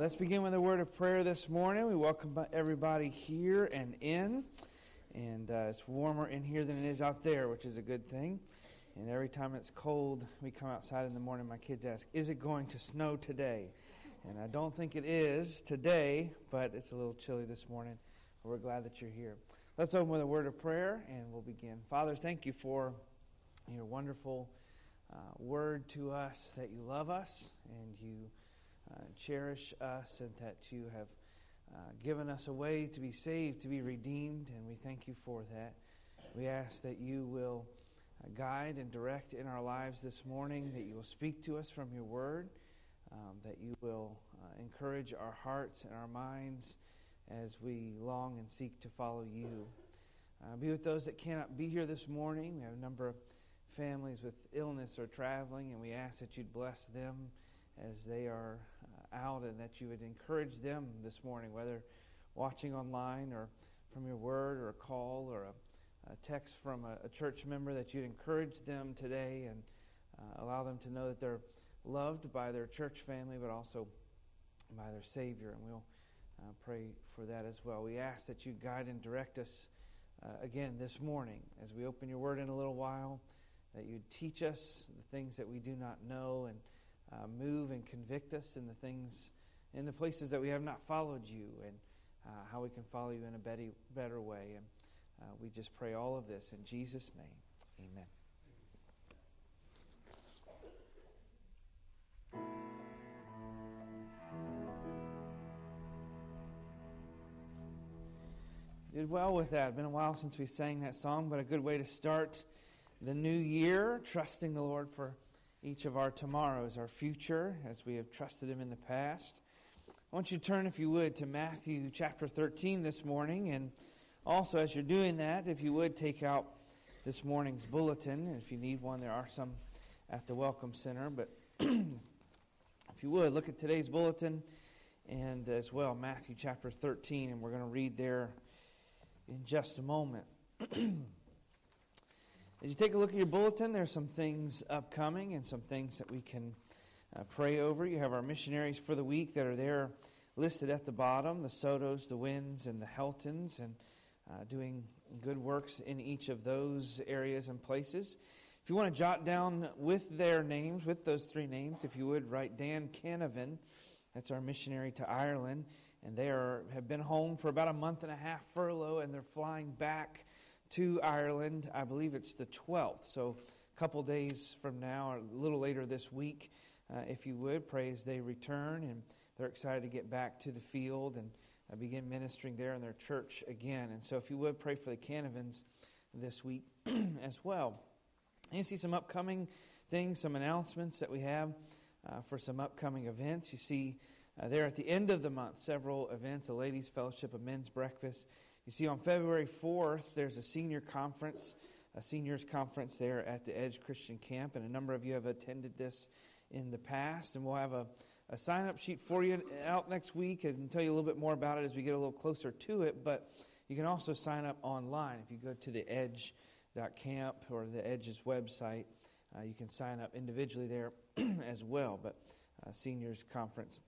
let's begin with a word of prayer this morning. We welcome everybody here and in. And uh, it's warmer in here than it is out there, which is a good thing. And every time it's cold, we come outside in the morning, my kids ask, Is it going to snow today? And I don't think it is today, but it's a little chilly this morning. We're glad that you're here. Let's open with a word of prayer and we'll begin. Father, thank you for your wonderful uh, word to us that you love us and you cherish us and that you have uh, given us a way to be saved, to be redeemed, and we thank you for that. We ask that you will uh, guide and direct in our lives this morning, that you will speak to us from your word, um, that you will uh, encourage our hearts and our minds as we long and seek to follow you. Uh, be with those that cannot be here this morning. We have a number of families with illness or traveling, and we ask that you'd bless them as they are out and that you would encourage them this morning, whether watching online or from your word or a call or a, a text from a, a, church member, that you'd encourage them today and uh, allow them to know that they're loved by their church family, but also by their Savior. And we'll uh, pray for that as well. We ask that you guide and direct us uh, again this morning as we open your word in a little while, that you'd teach us the things that we do not know and uh, move and convict us in the things, in the places that we have not followed you, and uh, how we can follow you in a better, better way. And uh, we just pray all of this in Jesus' name. Amen. Did well with that. Been a while since we sang that song, but a good way to start the new year, trusting the Lord for each of our tomorrows, our future, as we have trusted Him in the past. I want you to turn, if you would, to Matthew chapter 13 this morning. And also, as you're doing that, if you would, take out this morning's bulletin. And if you need one, there are some at the Welcome Center. But if you would, look at today's bulletin and as well Matthew chapter 13. And we're going to read there in just a moment. As you take a look at your bulletin, there's some things upcoming and some things that we can uh, pray over. You have our missionaries for the week that are there listed at the bottom the Sotos, the Winds, and the Heltons, and uh, doing good works in each of those areas and places. If you want to jot down with their names, with those three names, if you would, write Dan Canavan. That's our missionary to Ireland. And they are, have been home for about a month and a half furlough, and they're flying back to Ireland. I believe it's the 12th. So a couple days from now, or a little later this week, uh, if you would, pray as they return. And they're excited to get back to the field and uh, begin ministering there in their church again. And so if you would, pray for the Canavans this week as well. And you see some upcoming things, some announcements that we have uh, for some upcoming events. You see uh, there at the end of the month, several events, a ladies' fellowship, a men's breakfast, you see, on February 4th, there's a senior conference, a seniors conference there at the Edge Christian Camp, and a number of you have attended this in the past. And we'll have a, a sign up sheet for you out next week and tell you a little bit more about it as we get a little closer to it. But you can also sign up online. If you go to the edge.camp or the Edge's website, uh, you can sign up individually there as well. But uh, seniors conference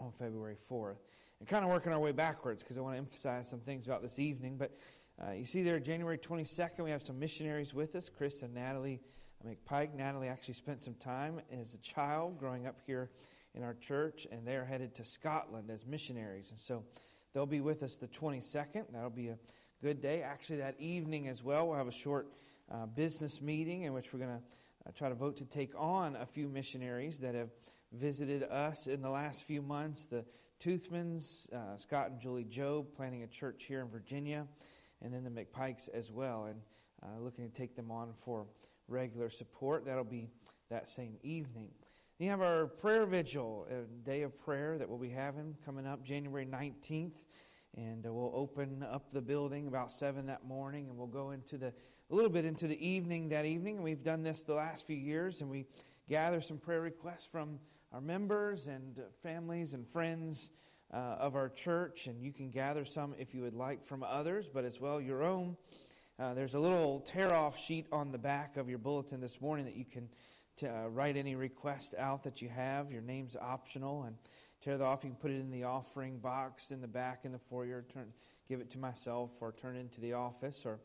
on February 4th and kind of working our way backwards because I want to emphasize some things about this evening. But uh, you see there, January 22nd, we have some missionaries with us, Chris and Natalie McPike. Natalie actually spent some time as a child growing up here in our church, and they're headed to Scotland as missionaries. And so they'll be with us the 22nd. That'll be a good day. Actually, that evening as well, we'll have a short uh, business meeting in which we're going to uh, try to vote to take on a few missionaries that have visited us in the last few months. The Toothmans, uh, Scott and Julie Job, planning a church here in Virginia, and then the McPikes as well, and uh, looking to take them on for regular support. That'll be that same evening. You have our prayer vigil, a day of prayer that we'll be having coming up January 19th. And uh, we'll open up the building about 7 that morning, and we'll go into the a little bit into the evening that evening. We've done this the last few years, and we gather some prayer requests from our members and families and friends uh, of our church, and you can gather some if you would like from others, but as well your own. Uh, there's a little tear off sheet on the back of your bulletin this morning that you can to, uh, write any request out that you have. Your name's optional, and tear that off, you can put it in the offering box in the back in the foyer, turn, give it to myself, or turn it into the office, or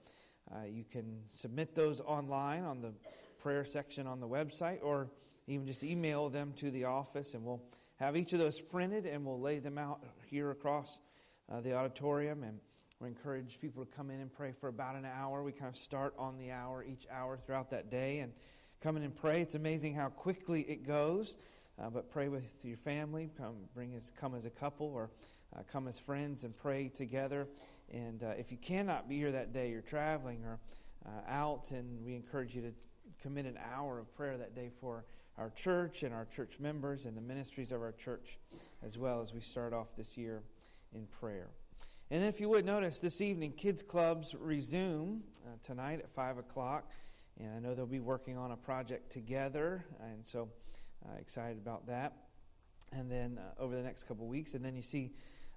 uh, you can submit those online on the prayer section on the website, or even just email them to the office, and we'll have each of those printed and we'll lay them out here across uh, the auditorium. And we encourage people to come in and pray for about an hour. We kind of start on the hour, each hour throughout that day, and come in and pray. It's amazing how quickly it goes. Uh, but pray with your family. Come, bring as, come as a couple or uh, come as friends and pray together. And uh, if you cannot be here that day, you're traveling or uh, out, and we encourage you to commit an hour of prayer that day for our church and our church members and the ministries of our church as well as we start off this year in prayer. And if you would notice, this evening, kids' clubs resume uh, tonight at 5 o'clock. And I know they'll be working on a project together. And so, uh, excited about that. And then uh, over the next couple weeks. And then you see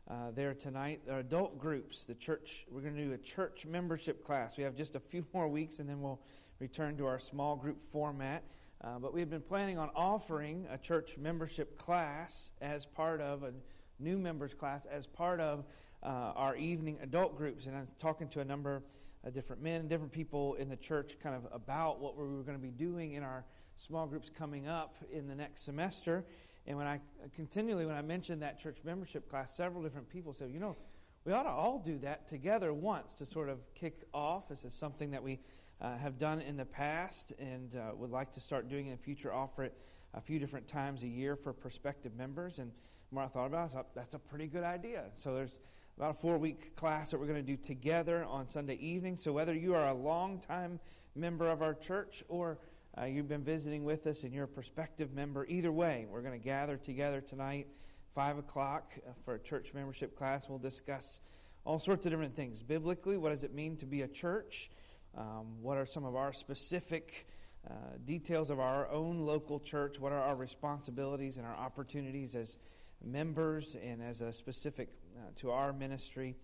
uh, there tonight, our adult groups, the church, we're going to do a church membership class. We have just a few more weeks, and then we'll return to our small group format. Uh, but we've been planning on offering a church membership class as part of a new members class, as part of uh, our evening adult groups. And I'm talking to a number of different men and different people in the church kind of about what we were going to be doing in our small groups coming up in the next semester. And when I continually, when I mentioned that church membership class, several different people said, you know, we ought to all do that together once to sort of kick off. This is something that we uh, have done in the past and uh, would like to start doing in the future, offer it a few different times a year for prospective members. And the more I thought about it, that's a pretty good idea. So there's about a four week class that we're going to do together on Sunday evening. So whether you are a long-time member of our church or uh, you've been visiting with us and you're a prospective member, either way, we're going to gather together tonight, 5 o'clock, uh, for a church membership class. We'll discuss all sorts of different things. Biblically, what does it mean to be a church? Um, what are some of our specific uh, details of our own local church? What are our responsibilities and our opportunities as members and as a specific uh, to our ministry?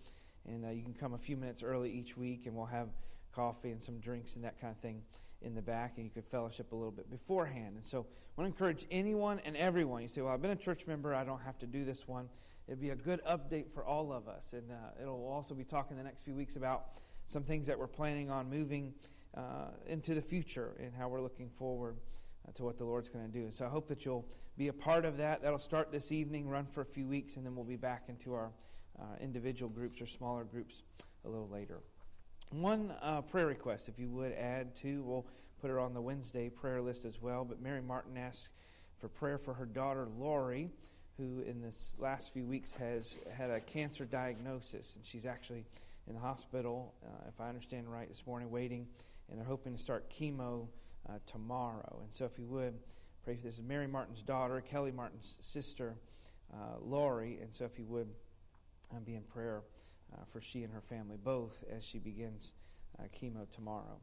And uh, you can come a few minutes early each week, and we'll have coffee and some drinks and that kind of thing in the back, and you could fellowship a little bit beforehand. And so I want to encourage anyone and everyone. You say, Well, I've been a church member, I don't have to do this one. It'd be a good update for all of us. And uh, it'll also be talking the next few weeks about some things that we're planning on moving uh, into the future and how we're looking forward uh, to what the Lord's going to do. So I hope that you'll be a part of that. That'll start this evening, run for a few weeks, and then we'll be back into our uh, individual groups or smaller groups a little later. One uh, prayer request, if you would add to, we'll put her on the Wednesday prayer list as well. But Mary Martin asked for prayer for her daughter Lori, who in this last few weeks has had a cancer diagnosis, and she's actually in the hospital, uh, if I understand right, this morning, waiting, and they're hoping to start chemo uh, tomorrow. And so, if you would, pray for this. Is Mary Martin's daughter, Kelly Martin's sister, uh, Lori. And so, if you would, uh, be in prayer uh, for she and her family both as she begins uh, chemo tomorrow.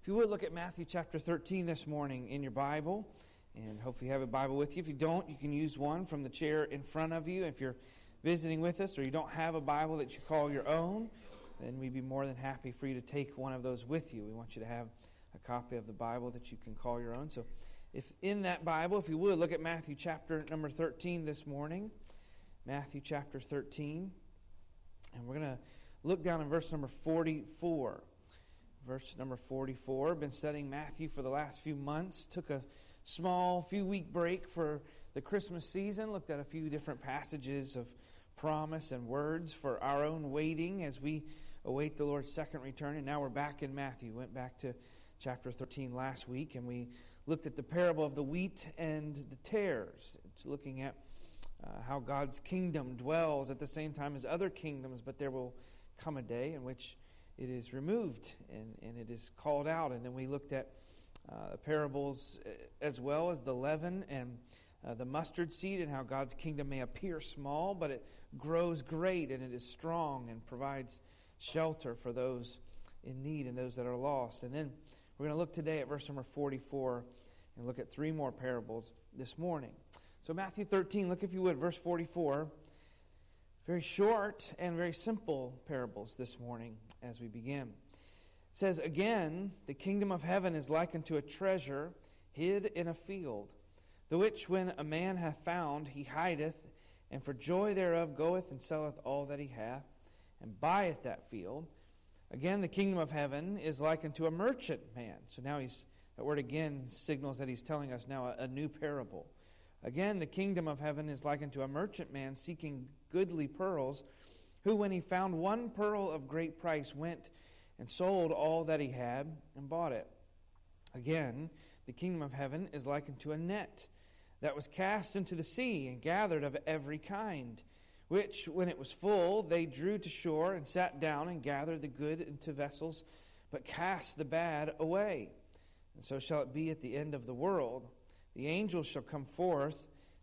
If you would look at Matthew chapter 13 this morning in your Bible, and hopefully you have a Bible with you. If you don't, you can use one from the chair in front of you. If you're visiting with us or you don't have a Bible that you call your own, then we'd be more than happy for you to take one of those with you. We want you to have a copy of the Bible that you can call your own. So, if in that Bible, if you would, look at Matthew chapter number 13 this morning. Matthew chapter 13. And we're going to look down in verse number 44. Verse number 44. Been studying Matthew for the last few months. Took a small few week break for the Christmas season. Looked at a few different passages of promise and words for our own waiting as we await the Lord's second return. And now we're back in Matthew. Went back to chapter 13 last week, and we looked at the parable of the wheat and the tares. It's looking at uh, how God's kingdom dwells at the same time as other kingdoms, but there will come a day in which it is removed and, and it is called out. And then we looked at uh, parables uh, as well as the leaven and uh, the mustard seed and how God's kingdom may appear small, but it grows great and it is strong and provides shelter for those in need and those that are lost. And then we're going to look today at verse number 44 and look at three more parables this morning. So, Matthew 13, look if you would, verse 44. Very short and very simple parables this morning as we begin. It says, Again, the kingdom of heaven is likened to a treasure hid in a field the which when a man hath found, he hideth, and for joy thereof goeth and selleth all that he hath, and buyeth that field. Again, the kingdom of heaven is like unto a merchant man. So now he's, that word again signals that he's telling us now a, a new parable. Again, the kingdom of heaven is like unto a merchant man seeking goodly pearls, who, when he found one pearl of great price, went and sold all that he had and bought it. Again, the kingdom of heaven is like unto a net that was cast into the sea and gathered of every kind which, when it was full, they drew to shore and sat down and gathered the good into vessels, but cast the bad away. And so shall it be at the end of the world. The angels shall come forth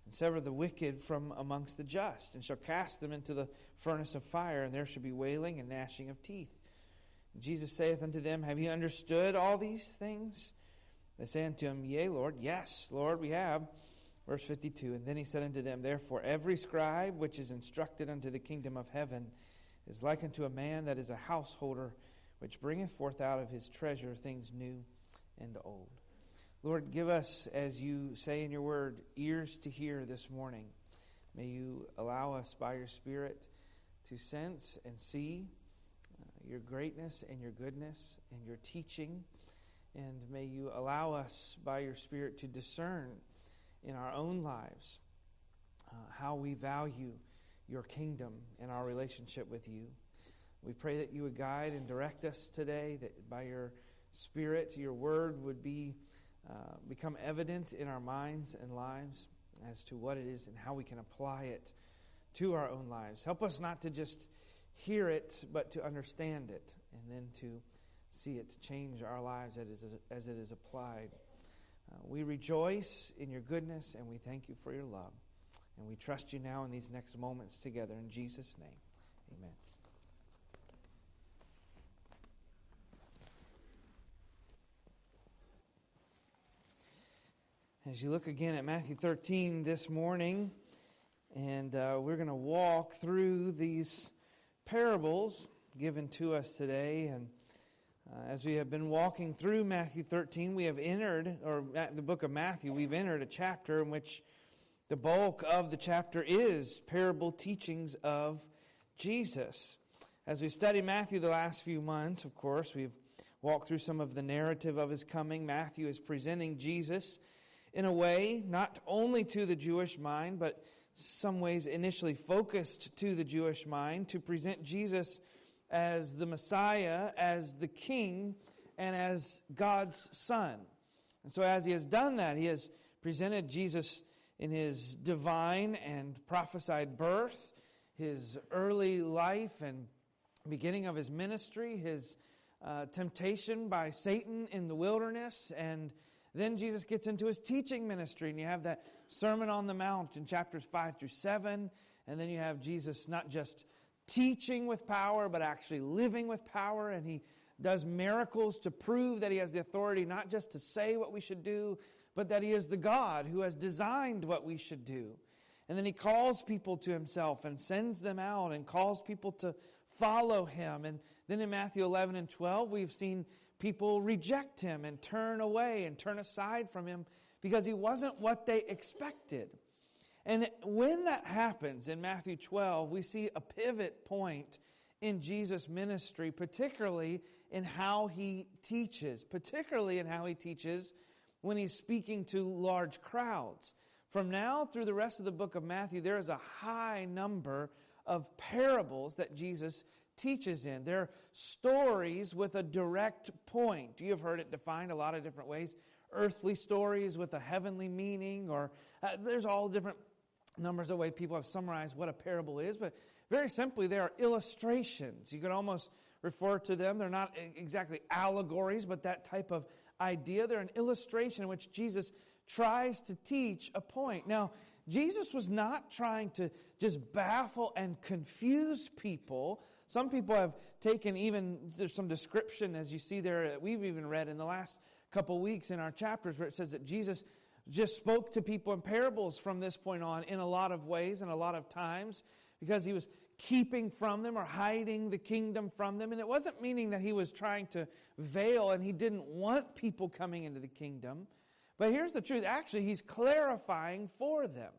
and sever the wicked from amongst the just, and shall cast them into the furnace of fire, and there shall be wailing and gnashing of teeth. And Jesus saith unto them, Have ye understood all these things? They say unto him, Yea, Lord. Yes, Lord, we have. Verse 52 And then he said unto them, Therefore, every scribe which is instructed unto the kingdom of heaven is like unto a man that is a householder, which bringeth forth out of his treasure things new and old. Lord, give us, as you say in your word, ears to hear this morning. May you allow us by your Spirit to sense and see uh, your greatness and your goodness and your teaching. And may you allow us by your Spirit to discern in our own lives uh, how we value your kingdom and our relationship with you. We pray that you would guide and direct us today, that by your Spirit, your word would be uh, become evident in our minds and lives as to what it is and how we can apply it to our own lives. Help us not to just hear it, but to understand it, and then to see it change our lives as it is, as it is applied uh, we rejoice in your goodness and we thank you for your love. And we trust you now in these next moments together. In Jesus' name, amen. As you look again at Matthew 13 this morning, and uh, we're going to walk through these parables given to us today. And uh, as we have been walking through Matthew 13, we have entered, or the book of Matthew, we've entered a chapter in which the bulk of the chapter is parable teachings of Jesus. As we study Matthew the last few months, of course, we've walked through some of the narrative of his coming. Matthew is presenting Jesus in a way not only to the Jewish mind, but some ways initially focused to the Jewish mind to present Jesus as the Messiah, as the King, and as God's Son. And so, as he has done that, he has presented Jesus in his divine and prophesied birth, his early life and beginning of his ministry, his uh, temptation by Satan in the wilderness, and then Jesus gets into his teaching ministry, and you have that Sermon on the Mount in chapters 5 through 7, and then you have Jesus not just teaching with power, but actually living with power. And he does miracles to prove that he has the authority not just to say what we should do, but that he is the God who has designed what we should do. And then he calls people to himself and sends them out and calls people to follow him. And then in Matthew 11 and 12, we've seen people reject him and turn away and turn aside from him because he wasn't what they expected. And when that happens in Matthew 12, we see a pivot point in Jesus' ministry, particularly in how he teaches, particularly in how he teaches when he's speaking to large crowds. From now through the rest of the book of Matthew, there is a high number of parables that Jesus teaches in. They're stories with a direct point. You have heard it defined a lot of different ways earthly stories with a heavenly meaning, or uh, there's all different numbers of way people have summarized what a parable is, but very simply, they are illustrations. You could almost refer to them. They're not exactly allegories, but that type of idea. They're an illustration in which Jesus tries to teach a point. Now, Jesus was not trying to just baffle and confuse people. Some people have taken even, there's some description, as you see there, we've even read in the last couple weeks in our chapters, where it says that Jesus just spoke to people in parables from this point on in a lot of ways and a lot of times because he was keeping from them or hiding the kingdom from them. And it wasn't meaning that he was trying to veil and he didn't want people coming into the kingdom. But here's the truth actually, he's clarifying for them.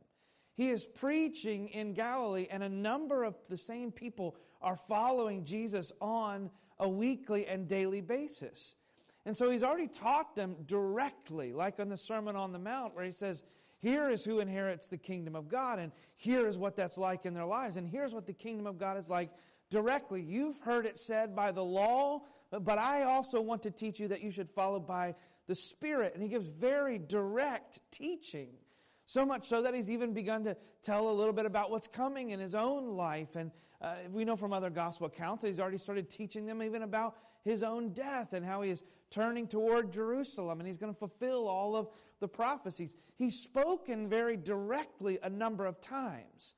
He is preaching in Galilee, and a number of the same people are following Jesus on a weekly and daily basis. And so he's already taught them directly, like on the Sermon on the Mount, where he says, Here is who inherits the kingdom of God, and here is what that's like in their lives, and here's what the kingdom of God is like directly. You've heard it said by the law, but I also want to teach you that you should follow by the Spirit. And he gives very direct teaching. So much so that he's even begun to tell a little bit about what's coming in his own life. And uh, we know from other gospel accounts, that he's already started teaching them even about his own death and how he is turning toward Jerusalem and he's going to fulfill all of the prophecies. He's spoken very directly a number of times.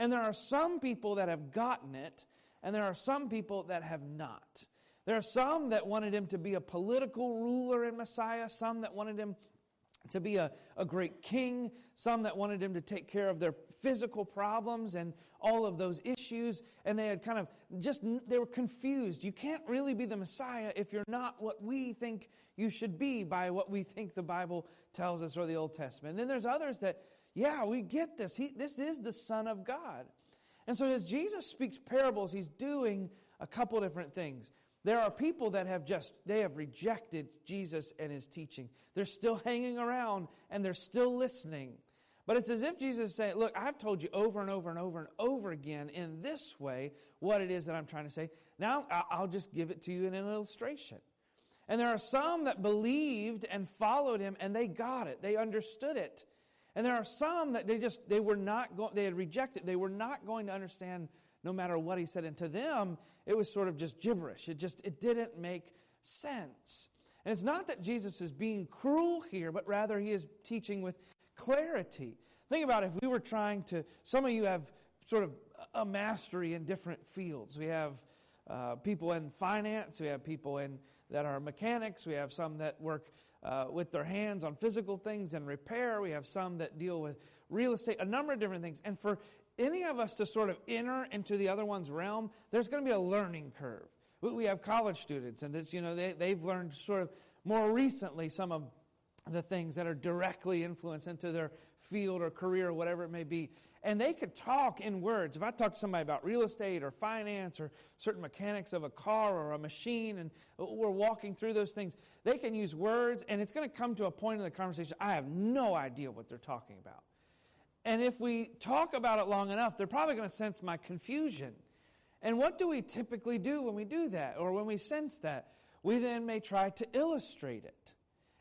And there are some people that have gotten it, and there are some people that have not. There are some that wanted him to be a political ruler and Messiah, some that wanted him to be a, a great king, some that wanted him to take care of their physical problems and all of those issues. And they had kind of just, they were confused. You can't really be the Messiah if you're not what we think you should be by what we think the Bible tells us or the Old Testament. And then there's others that, yeah, we get this. He, this is the Son of God. And so as Jesus speaks parables, he's doing a couple different things. There are people that have just, they have rejected Jesus and his teaching. They're still hanging around and they're still listening. But it's as if Jesus is saying, Look, I've told you over and over and over and over again in this way what it is that I'm trying to say. Now I'll just give it to you in an illustration. And there are some that believed and followed him and they got it, they understood it. And there are some that they just, they were not going, they had rejected, they were not going to understand no matter what he said. And to them, it was sort of just gibberish. It just, it didn't make sense. And it's not that Jesus is being cruel here, but rather he is teaching with clarity. Think about if we were trying to, some of you have sort of a mastery in different fields. We have uh, people in finance, we have people in that are mechanics, we have some that work uh, with their hands on physical things and repair, we have some that deal with real estate, a number of different things. And for any of us to sort of enter into the other one's realm, there's going to be a learning curve. We have college students, and it's, you know, they, they've learned sort of more recently some of the things that are directly influenced into their field or career or whatever it may be. And they could talk in words. If I talk to somebody about real estate or finance or certain mechanics of a car or a machine, and we're walking through those things, they can use words, and it's going to come to a point in the conversation, I have no idea what they're talking about. And if we talk about it long enough, they're probably going to sense my confusion. And what do we typically do when we do that or when we sense that? We then may try to illustrate it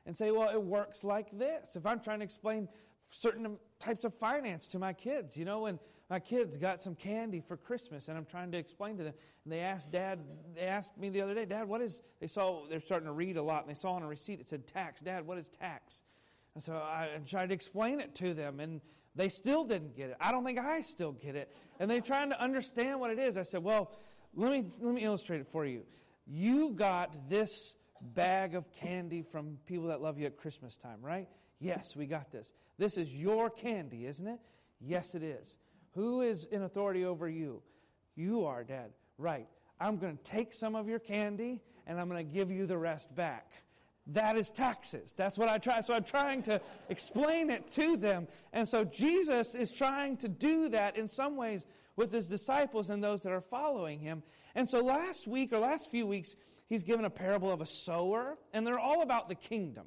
and say, well, it works like this. If I'm trying to explain certain types of finance to my kids, you know, when my kids got some candy for Christmas and I'm trying to explain to them, and they asked Dad, they asked me the other day, Dad, what is, they saw, they're starting to read a lot, and they saw on a receipt it said tax. Dad, what is tax? And so I tried to explain it to them, and they still didn't get it. I don't think I still get it. And they're trying to understand what it is. I said, Well, let me, let me illustrate it for you. You got this bag of candy from people that love you at Christmas time, right? Yes, we got this. This is your candy, isn't it? Yes, it is. Who is in authority over you? You are, Dad. Right. I'm going to take some of your candy and I'm going to give you the rest back. That is taxes. That's what I try. So I'm trying to explain it to them. And so Jesus is trying to do that in some ways with his disciples and those that are following him. And so last week or last few weeks, he's given a parable of a sower, and they're all about the kingdom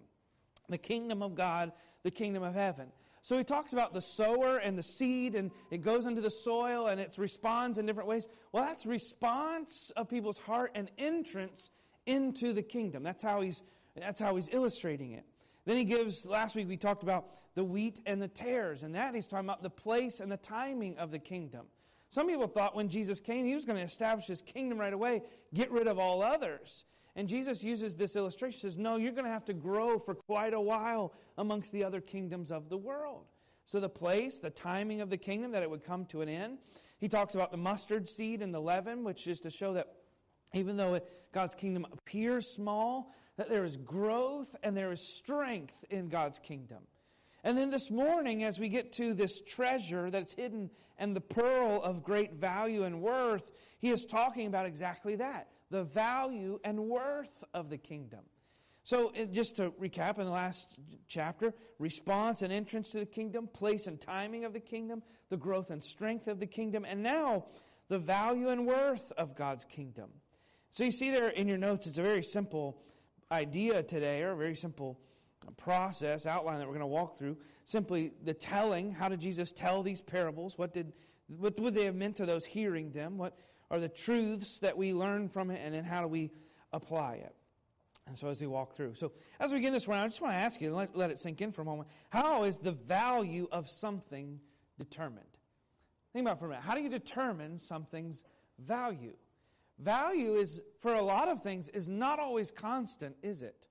the kingdom of God, the kingdom of heaven. So he talks about the sower and the seed, and it goes into the soil and it responds in different ways. Well, that's response of people's heart and entrance into the kingdom. That's how he's that's how he's illustrating it. Then he gives, last week we talked about the wheat and the tares, and that he's talking about the place and the timing of the kingdom. Some people thought when Jesus came, he was going to establish his kingdom right away, get rid of all others. And Jesus uses this illustration, says, No, you're going to have to grow for quite a while amongst the other kingdoms of the world. So the place, the timing of the kingdom, that it would come to an end. He talks about the mustard seed and the leaven, which is to show that even though it, God's kingdom appears small, that there is growth and there is strength in God's kingdom. And then this morning, as we get to this treasure that's hidden and the pearl of great value and worth, he is talking about exactly that the value and worth of the kingdom. So, just to recap in the last chapter response and entrance to the kingdom, place and timing of the kingdom, the growth and strength of the kingdom, and now the value and worth of God's kingdom. So, you see there in your notes, it's a very simple idea today, or a very simple process, outline that we're going to walk through. Simply the telling. How did Jesus tell these parables? What did what would they have meant to those hearing them? What are the truths that we learn from it, and then how do we apply it? And so as we walk through. So as we begin this round, I just want to ask you, let, let it sink in for a moment. How is the value of something determined? Think about for a minute. How do you determine something's value? Value is, for a lot of things, is not always constant, is it?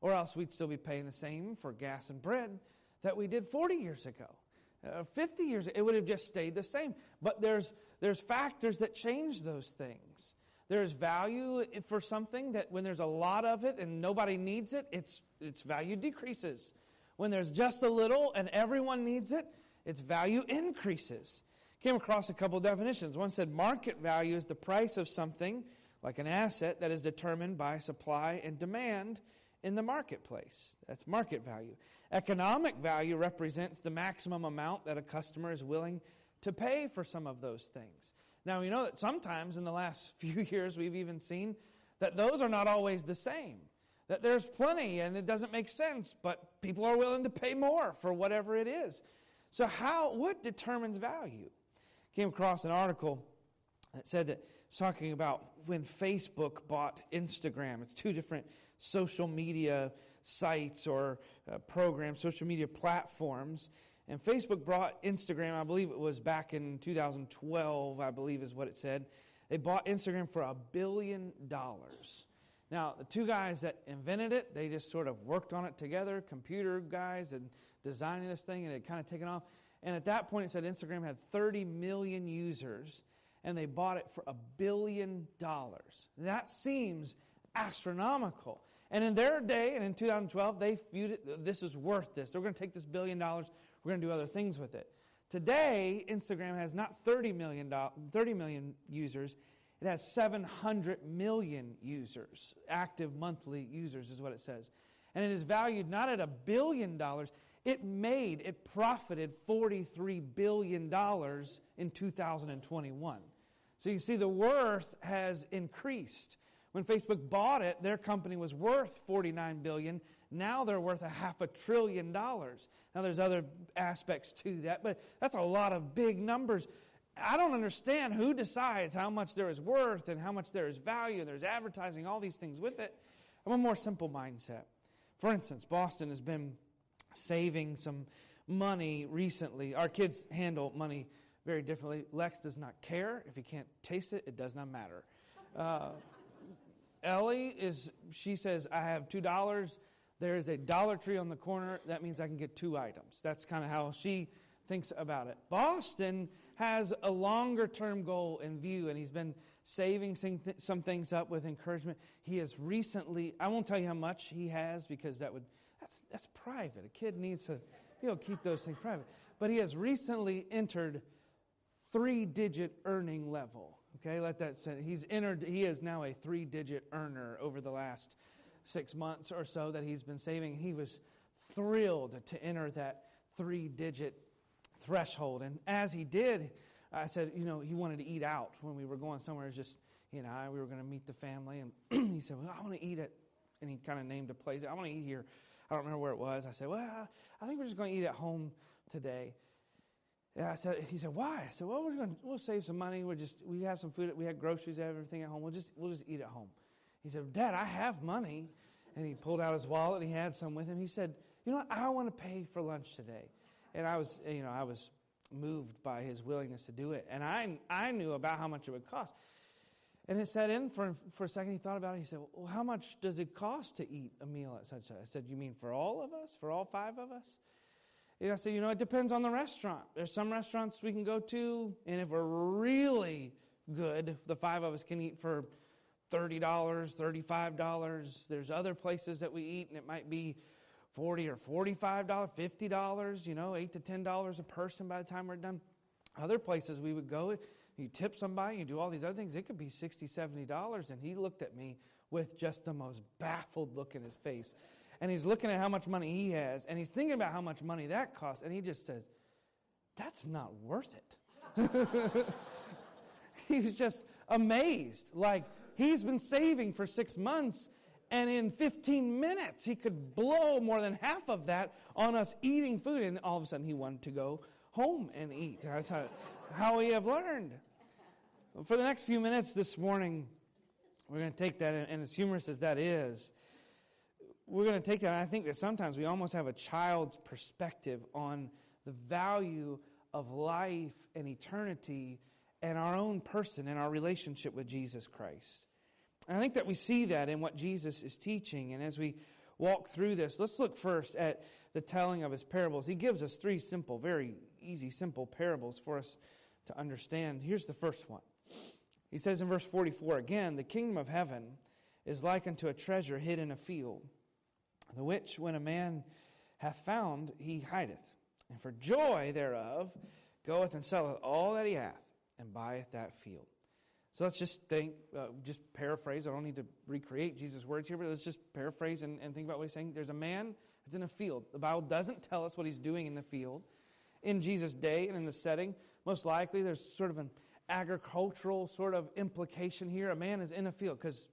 Or else we'd still be paying the same for gas and bread that we did 40 years ago. Uh, 50 years, it would have just stayed the same. But there's, there's factors that change those things. There's value for something that when there's a lot of it and nobody needs it, its, its value decreases. When there's just a little and everyone needs it, its value increases. Came across a couple definitions. One said market value is the price of something, like an asset, that is determined by supply and demand in the marketplace. That's market value. Economic value represents the maximum amount that a customer is willing to pay for some of those things. Now, we know that sometimes in the last few years we've even seen that those are not always the same. That there's plenty and it doesn't make sense, but people are willing to pay more for whatever it is. So, how, what determines value? Came across an article that said that it's talking about when Facebook bought Instagram. It's two different social media sites or uh, programs, social media platforms. And Facebook brought Instagram, I believe it was back in 2012, I believe is what it said. They bought Instagram for a billion dollars. Now, the two guys that invented it, they just sort of worked on it together, computer guys and designing this thing, and it kind of taken off. And at that point, it said Instagram had 30 million users, and they bought it for a billion dollars. That seems astronomical. And in their day, and in 2012, they viewed it, this is worth this. They're going to take this billion dollars, we're going to do other things with it. Today, Instagram has not 30 million, 30 million users, it has 700 million users, active monthly users, is what it says. And it is valued not at a billion dollars, it made, it profited $43 billion in 2021. So you see, the worth has increased. When Facebook bought it, their company was worth 49 billion. Now they're worth a half a trillion dollars. Now there's other aspects to that, but that's a lot of big numbers. I don't understand who decides how much there is worth and how much there is value. There's advertising, all these things with it. I'm a more simple mindset. For instance, Boston has been saving some money recently. Our kids handle money very differently. Lex does not care. If he can't taste it, it does not matter. Uh, Ellie is, she says, I have $2. There is a Dollar Tree on the corner. That means I can get two items. That's kind of how she thinks about it. Boston has a longer term goal in view, and he's been saving some things up with encouragement. He has recently, I won't tell you how much he has because that would, that's, that's private. A kid needs to, you know, keep those things private. But he has recently entered three digit earning level. Okay, let that say. He's entered, he is now a three digit earner over the last six months or so that he's been saving. He was thrilled to enter that three digit threshold. And as he did, I said, you know, he wanted to eat out when we were going somewhere. just, he and I, we were going to meet the family. And he said, well, I want to eat at, and he kind of named a place. I want to eat here. I don't remember where it was. I said, well, I think we're just going to eat at home today. And I said, he said, why? I said, well, we're going to, we'll save some money. We'll just, we have some food. We have groceries, everything at home. We'll just, we'll just eat at home. He said, Dad, I have money. And he pulled out his wallet and he had some with him. He said, you know what? I want to pay for lunch today. And I was, you know, I was moved by his willingness to do it. And I, I knew about how much it would cost. And it set in for, for a second. He thought about it. He said, well, how much does it cost to eat a meal at such a? I said, you mean for all of us? For all five of us? And I said, you know, it depends on the restaurant. There's some restaurants we can go to, and if we're really good, the five of us can eat for $30, $35. There's other places that we eat, and it might be 40 or $45, $50, you know, 8 to $10 a person by the time we're done. Other places we would go, you tip somebody, you do all these other things, it could be $60, $70. And he looked at me with just the most baffled look in his face. And he's looking at how much money he has, and he's thinking about how much money that costs, and he just says, That's not worth it. he was just amazed. Like, he's been saving for six months, and in 15 minutes, he could blow more than half of that on us eating food, and all of a sudden, he wanted to go home and eat. That's how, how we have learned. For the next few minutes this morning, we're going to take that, and as humorous as that is, we're going to take that. I think that sometimes we almost have a child's perspective on the value of life and eternity and our own person and our relationship with Jesus Christ. And I think that we see that in what Jesus is teaching. And as we walk through this, let's look first at the telling of his parables. He gives us three simple, very easy, simple parables for us to understand. Here's the first one he says in verse 44 again, the kingdom of heaven is like unto a treasure hid in a field, the which when a man hath found, he hideth, and for joy thereof goeth and selleth all that he hath, and buyeth that field. So let's just think, uh, just paraphrase. I don't need to recreate Jesus' words here, but let's just paraphrase and, and think about what he's saying. There's a man that's in a field. The Bible doesn't tell us what he's doing in the field. In Jesus' day and in the setting, most likely there's sort of an agricultural sort of implication here. A man is in a field because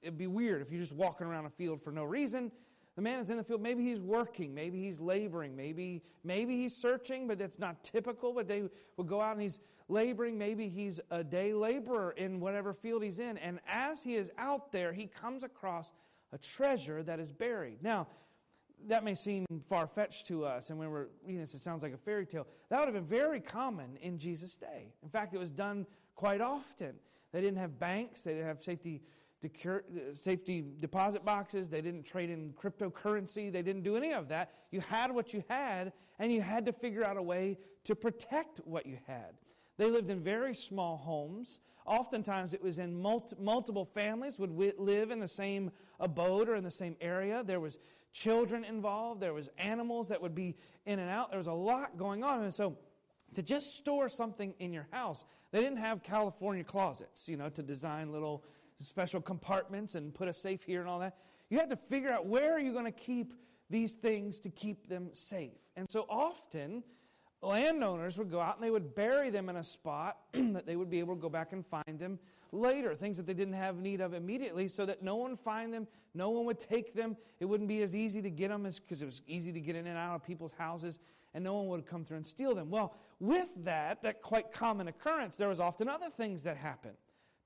it'd be weird if you're just walking around a field for no reason. The man is in the field. Maybe he's working. Maybe he's laboring. Maybe, maybe he's searching, but that's not typical. But they will go out and he's laboring. Maybe he's a day laborer in whatever field he's in. And as he is out there, he comes across a treasure that is buried. Now, that may seem far fetched to us, and when we're reading this, it sounds like a fairy tale. That would have been very common in Jesus' day. In fact, it was done quite often. They didn't have banks, they didn't have safety, Uh, safety deposit boxes, they didn't trade in cryptocurrency, they didn't do any of that. You had what you had, and you had to figure out a way to protect what you had. They lived in very small homes. Oftentimes, it was in multi- multiple families would w- live in the same abode or in the same area. There was children involved. There was animals that would be in and out. There was a lot going on. And so to just store something in your house, they didn't have California closets, you know, to design little special compartments and put a safe here and all that. You had to figure out where are you going to keep these things to keep them safe. And so often landowners would go out and they would bury them in a spot that they would be able to go back and find them later, things that they didn't have need of immediately, so that no one find them, no one would take them. It wouldn't be as easy to get them because it was easy to get in and out of people's houses, and no one would come through and steal them. Well, with that, that quite common occurrence, there was often other things that happened.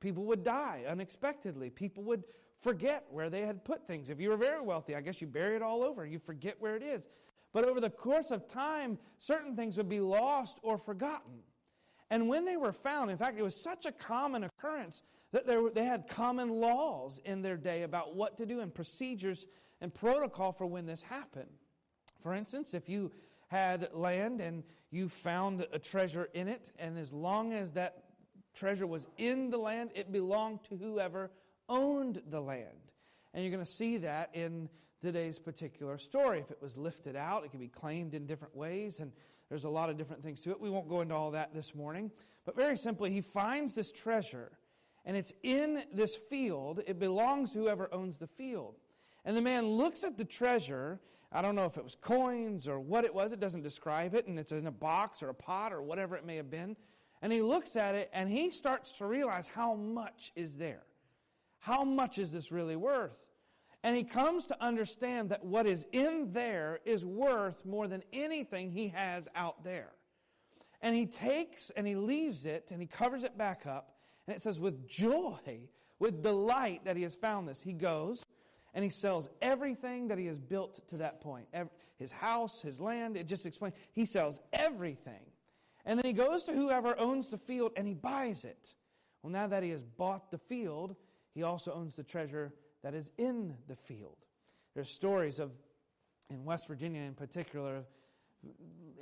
People would die unexpectedly. People would forget where they had put things. If you were very wealthy, I guess you bury it all over. You forget where it is. But over the course of time, certain things would be lost or forgotten. And when they were found, in fact, it was such a common occurrence that were, they had common laws in their day about what to do and procedures and protocol for when this happened. For instance, if you had land and you found a treasure in it, and as long as that treasure was in the land, it belonged to whoever owned the land. And you're going to see that in today's particular story. If it was lifted out, it could be claimed in different ways, and there's a lot of different things to it. We won't go into all that this morning. But very simply, he finds this treasure, and it's in this field. It belongs to whoever owns the field. And the man looks at the treasure. I don't know if it was coins or what it was, it doesn't describe it, and it's in a box or a pot or whatever it may have been. And he looks at it and he starts to realize how much is there. How much is this really worth? And he comes to understand that what is in there is worth more than anything he has out there. And he takes and he leaves it and he covers it back up. And it says, with joy, with delight that he has found this, he goes and he sells everything that he has built to that point his house, his land. It just explains. He sells everything. And then he goes to whoever owns the field and he buys it. Well, now that he has bought the field, he also owns the treasure that is in the field. There's stories of, in West Virginia in particular,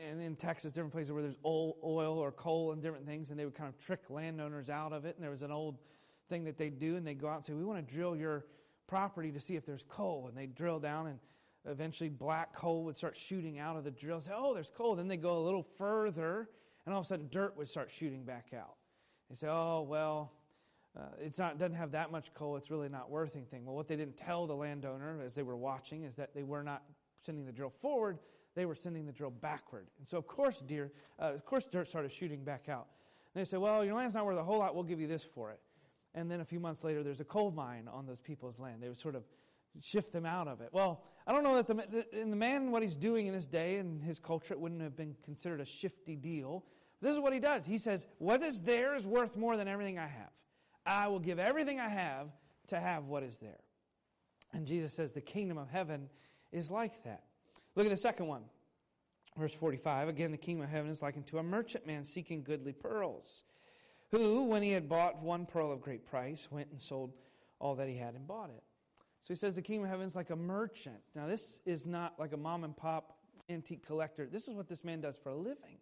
and in Texas, different places where there's oil or coal and different things, and they would kind of trick landowners out of it. And there was an old thing that they'd do, and they go out and say, We want to drill your property to see if there's coal. And they drill down, and eventually black coal would start shooting out of the drill. Say, Oh, there's coal. Then they go a little further, and all of a sudden dirt would start shooting back out. They say, oh, well, uh, it's not doesn't have that much coal. It's really not worth anything. Well, what they didn't tell the landowner as they were watching is that they were not sending the drill forward; they were sending the drill backward. And so, of course, deer, uh, of course, dirt started shooting back out. And they said, "Well, your land's not worth a whole lot. We'll give you this for it." And then a few months later, there's a coal mine on those people's land. They would sort of shift them out of it. Well, I don't know that the, in the man, what he's doing in this day and his culture, it wouldn't have been considered a shifty deal. This is what he does. He says, What is there is worth more than everything I have. I will give everything I have to have what is there. And Jesus says, The kingdom of heaven is like that. Look at the second one. Verse 45 Again, the kingdom of heaven is likened to a merchant man seeking goodly pearls, who, when he had bought one pearl of great price, went and sold all that he had and bought it. So he says the kingdom of heaven is like a merchant. Now, this is not like a mom and pop antique collector. This is what this man does for a living.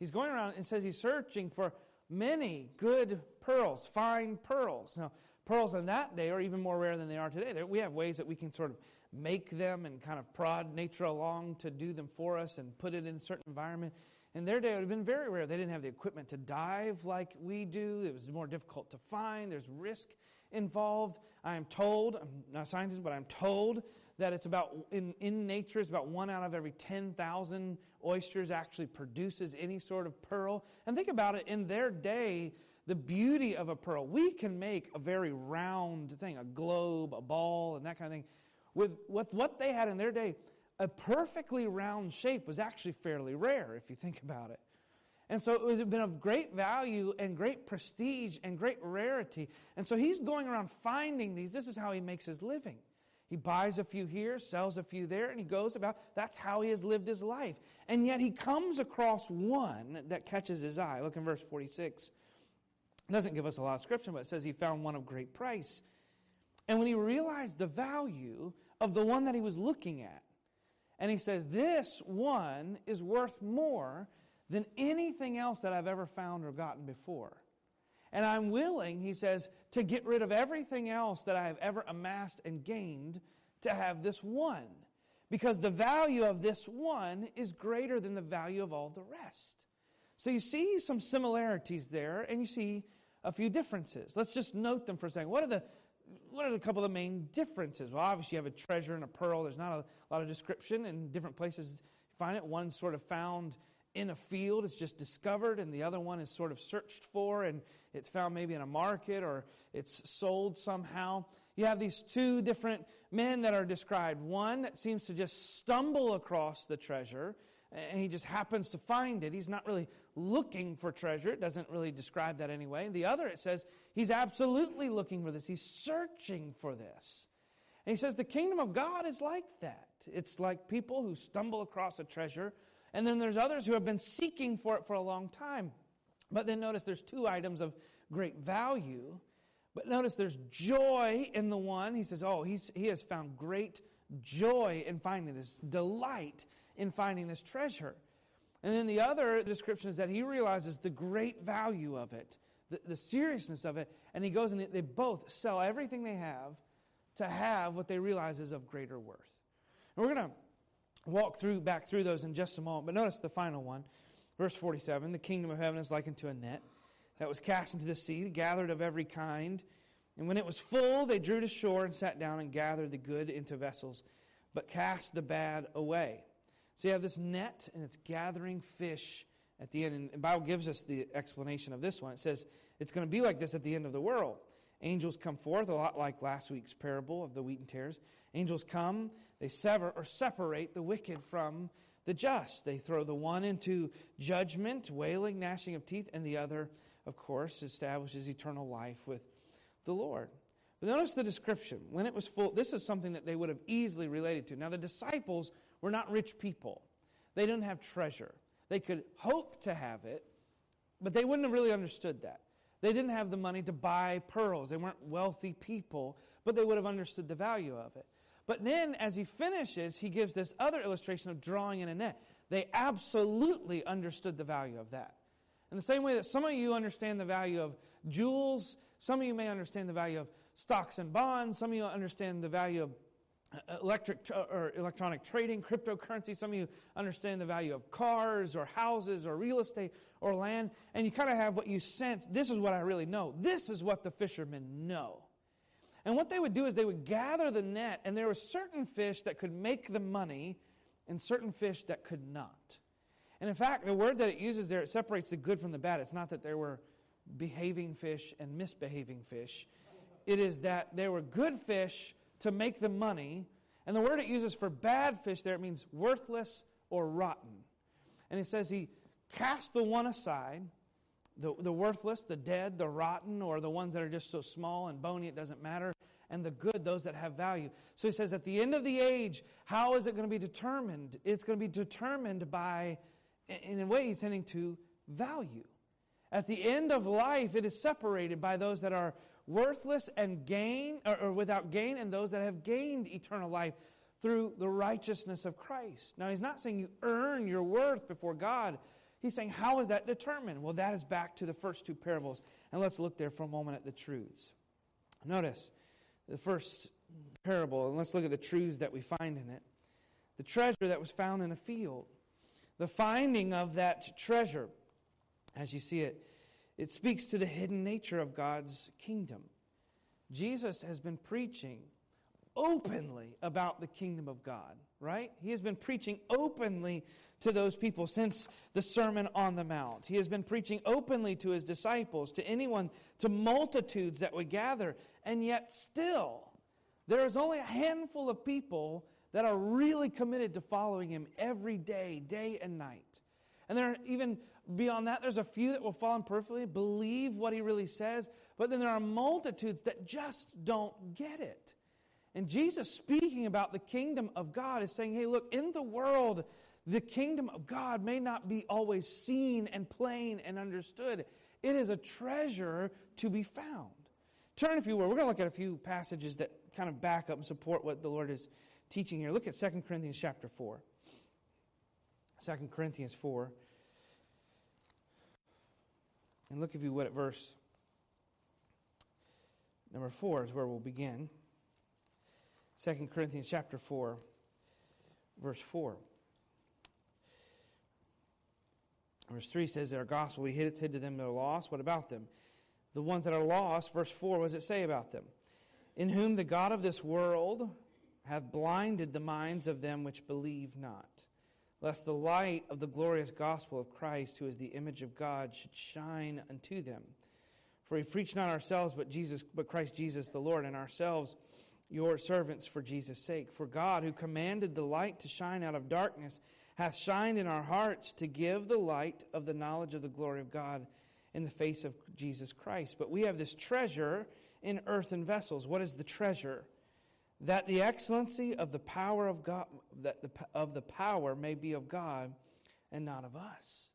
He's going around and says he's searching for many good pearls, fine pearls. Now, pearls in that day are even more rare than they are today. We have ways that we can sort of make them and kind of prod nature along to do them for us and put it in a certain environment. In their day, it would have been very rare. They didn't have the equipment to dive like we do. It was more difficult to find. There's risk involved. I am told, I'm not a scientist, but I'm told that it's about, in, in nature, it's about one out of every 10,000 oysters actually produces any sort of pearl. And think about it, in their day, the beauty of a pearl. We can make a very round thing, a globe, a ball, and that kind of thing. With, with what they had in their day, a perfectly round shape was actually fairly rare, if you think about it. And so it would have been of great value and great prestige and great rarity. And so he's going around finding these. This is how he makes his living. He buys a few here, sells a few there, and he goes about. That's how he has lived his life. And yet he comes across one that catches his eye. Look in verse 46. It doesn't give us a lot of scripture, but it says he found one of great price. And when he realized the value of the one that he was looking at, and he says, This one is worth more than anything else that I've ever found or gotten before. And I'm willing, he says, to get rid of everything else that I have ever amassed and gained to have this one. Because the value of this one is greater than the value of all the rest. So you see some similarities there, and you see a few differences. Let's just note them for a second. What are the what are a couple of the main differences? Well, obviously, you have a treasure and a pearl. There's not a lot of description in different places. You find it. One sort of found in a field, it's just discovered, and the other one is sort of searched for, and it's found maybe in a market or it's sold somehow. You have these two different men that are described. One that seems to just stumble across the treasure, and he just happens to find it. He's not really looking for treasure. It doesn't really describe that anyway. The other, it says, he's absolutely looking for this. He's searching for this. And he says the kingdom of God is like that. It's like people who stumble across a treasure, and then there's others who have been seeking for it for a long time. But then notice there's two items of great value. But notice there's joy in the one. He says, Oh, he's, he has found great joy in finding this, delight in finding this treasure. And then the other description is that he realizes the great value of it, the, the seriousness of it, and he goes and they both sell everything they have to have what they realize is of greater worth. And we're going to walk through back through those in just a moment, but notice the final one. Verse 47 The kingdom of heaven is likened to a net that was cast into the sea, gathered of every kind. And when it was full, they drew to shore and sat down and gathered the good into vessels, but cast the bad away. So you have this net, and it's gathering fish at the end. And the Bible gives us the explanation of this one. It says it's going to be like this at the end of the world. Angels come forth, a lot like last week's parable of the wheat and tares. Angels come, they sever or separate the wicked from the just. They throw the one into judgment, wailing, gnashing of teeth, and the other, of course, establishes eternal life with the Lord. But notice the description. When it was full, this is something that they would have easily related to. Now, the disciples were not rich people, they didn't have treasure. They could hope to have it, but they wouldn't have really understood that. They didn't have the money to buy pearls. They weren't wealthy people, but they would have understood the value of it. But then, as he finishes, he gives this other illustration of drawing in a net. They absolutely understood the value of that. In the same way that some of you understand the value of jewels, some of you may understand the value of stocks and bonds, some of you understand the value of uh, electric or electronic trading, cryptocurrency. Some of you understand the value of cars or houses or real estate or land, and you kind of have what you sense. This is what I really know. This is what the fishermen know. And what they would do is they would gather the net, and there were certain fish that could make the money and certain fish that could not. And in fact, the word that it uses there, it separates the good from the bad. It's not that there were behaving fish and misbehaving fish, it is that there were good fish to make the money. And the word it uses for bad fish there, it means worthless or rotten. And it says he cast the one aside, the, the worthless, the dead, the rotten, or the ones that are just so small and bony it doesn't matter, and the good, those that have value. So he says, at the end of the age, how is it going to be determined? It's going to be determined by, in a way, he's tending to value. At the end of life, it is separated by those that are worthless and gain, or, or without gain, and those that have gained eternal life through the righteousness of Christ. Now, he's not saying you earn your worth before God. He's saying, how is that determined? Well, that is back to the first two parables. And let's look there for a moment at the truths. Notice the first parable, and let's look at the truths that we find in it. The treasure that was found in a field. The finding of that treasure, as you see it, it speaks to the hidden nature of God's kingdom. Jesus has been preaching openly about the kingdom of God, right? He has been preaching openly to those people since the Sermon on the Mount. He has been preaching openly to his disciples, to anyone, to multitudes that would gather, and yet still, there is only a handful of people that are really committed to following him every day, day and night. And there are even beyond that, there's a few that will fall in perfectly, believe what he really says, but then there are multitudes that just don't get it. And Jesus, speaking about the kingdom of God, is saying, hey, look, in the world, the kingdom of God may not be always seen and plain and understood. It is a treasure to be found. Turn, if you will. We're going to look at a few passages that kind of back up and support what the Lord is teaching here. Look at 2 Corinthians chapter 4. 2 Corinthians 4. And look, if you would, at verse number 4 is where we'll begin. 2 Corinthians chapter 4, verse 4. Verse 3 says our gospel, we hid it hid to them that are lost. What about them? The ones that are lost, verse 4, what does it say about them? In whom the God of this world hath blinded the minds of them which believe not, lest the light of the glorious gospel of Christ, who is the image of God, should shine unto them. For we preach not ourselves, but Jesus, but Christ Jesus the Lord, and ourselves your servants for Jesus' sake. For God, who commanded the light to shine out of darkness, hath shined in our hearts to give the light of the knowledge of the glory of God in the face of Jesus Christ. But we have this treasure in earthen vessels. What is the treasure? That the excellency of the power of God, that the, of the power may be of God and not of us.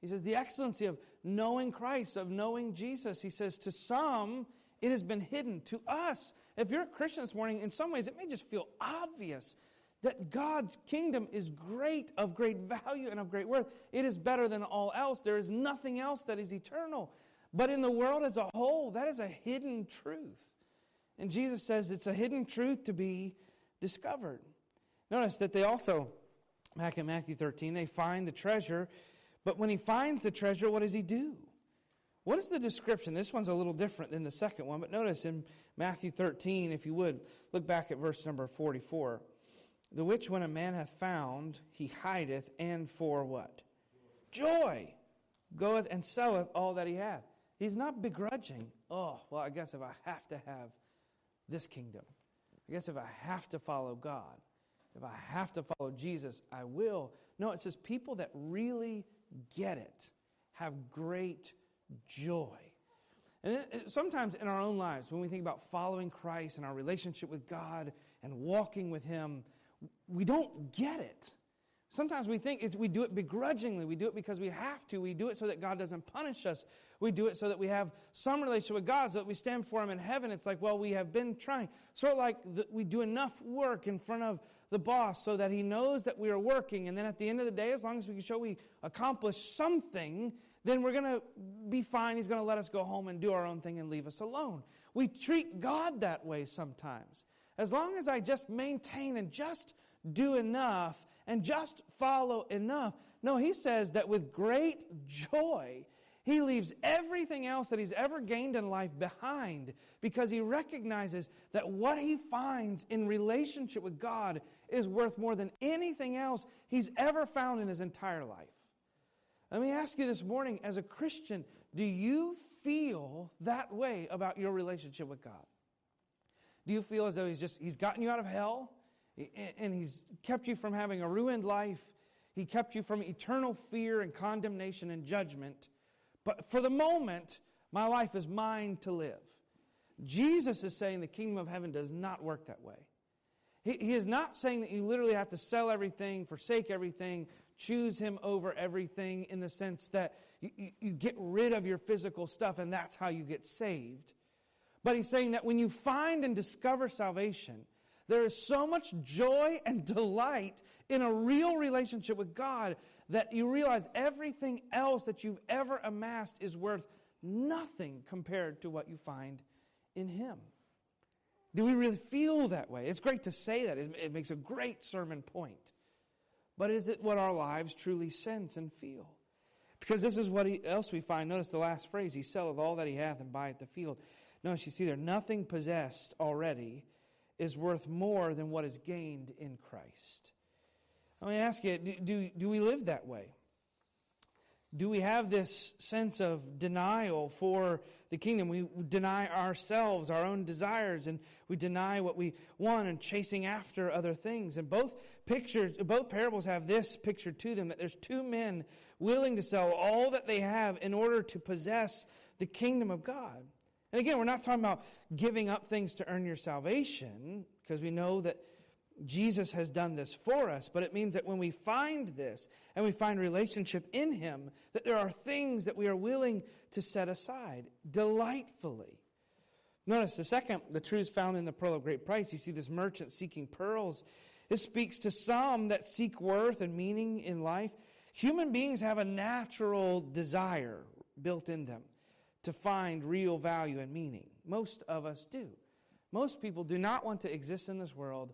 He says the excellency of knowing Christ, of knowing Jesus. He says to some it has been hidden. To us, if you're a Christian this morning, in some ways it may just feel obvious that God's kingdom is great, of great value, and of great worth. It is better than all else. There is nothing else that is eternal. But in the world as a whole, that is a hidden truth. And Jesus says it's a hidden truth to be discovered. Notice that they also, back in Matthew 13, they find the treasure. But when he finds the treasure, what does he do? What is the description? This one's a little different than the second one, but notice in Matthew 13, if you would, look back at verse number 44 the which when a man hath found, he hideth, and for what? Joy. Goeth and selleth all that he hath. He's not begrudging. Oh, well, I guess if I have to have this kingdom, I guess if I have to follow God, if I have to follow Jesus, I will. No, it says people that really get it have great joy. And it, it, sometimes in our own lives, when we think about following Christ and our relationship with God and walking with Him, we don't get it. Sometimes we think we do it begrudgingly. We do it because we have to. We do it so that God doesn't punish us. We do it so that we have some relationship with God, so that we stand for Him in heaven. It's like, well, we have been trying. Sort of like the, we do enough work in front of the boss so that He knows that we are working. And then at the end of the day, as long as we can show we accomplished something, then we're going to be fine. He's going to let us go home and do our own thing and leave us alone. We treat God that way sometimes. As long as I just maintain and just do enough and just follow enough. No, he says that with great joy, he leaves everything else that he's ever gained in life behind because he recognizes that what he finds in relationship with God is worth more than anything else he's ever found in his entire life. Let me ask you this morning as a Christian, do you feel that way about your relationship with God? Do you feel as though he's just he's gotten you out of hell and he's kept you from having a ruined life? He kept you from eternal fear and condemnation and judgment. But for the moment, my life is mine to live. Jesus is saying the kingdom of heaven does not work that way. He, he is not saying that you literally have to sell everything, forsake everything, choose Him over everything in the sense that you, you, you get rid of your physical stuff and that's how you get saved. But He's saying that when you find and discover salvation, there is so much joy and delight in a real relationship with God that you realize everything else that you've ever amassed is worth nothing compared to what you find in Him. Do we really feel that way? It's great to say that. It makes a great sermon point. But is it what our lives truly sense and feel? Because this is what else we find. Notice the last phrase He selleth all that he hath and buyeth the field. Notice you see there, nothing possessed already is worth more than what is gained in Christ. Let me ask you do, do, do we live that way? Do we have this sense of denial for the kingdom? We deny ourselves, our own desires, and we deny what we want and chasing after other things. And both pictures, both parables have this picture to them that there's two men willing to sell all that they have in order to possess the kingdom of God. And again, we're not talking about giving up things to earn your salvation, because we know that Jesus has done this for us, but it means that when we find this and we find relationship in Him, that there are things that we are willing to set aside delightfully. Notice the second, the truth found in the pearl of great price. You see this merchant seeking pearls. This speaks to some that seek worth and meaning in life. Human beings have a natural desire built in them to find real value and meaning. Most of us do. Most people do not want to exist in this world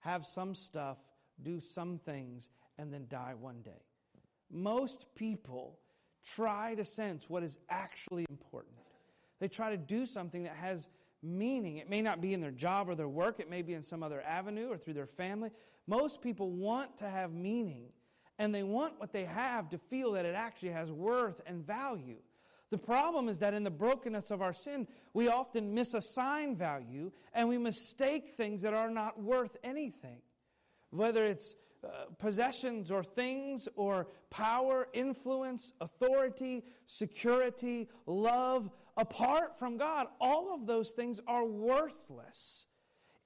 have some stuff, do some things, and then die one day. Most people try to sense what is actually important. They try to do something that has meaning. It may not be in their job or their work, it may be in some other avenue or through their family. Most people want to have meaning, and they want what they have to feel that it actually has worth and value. The problem is that in the brokenness of our sin, we often misassign value and we mistake things that are not worth anything. Whether it's uh, possessions or things or power, influence, authority, security, love, apart from God, all of those things are worthless.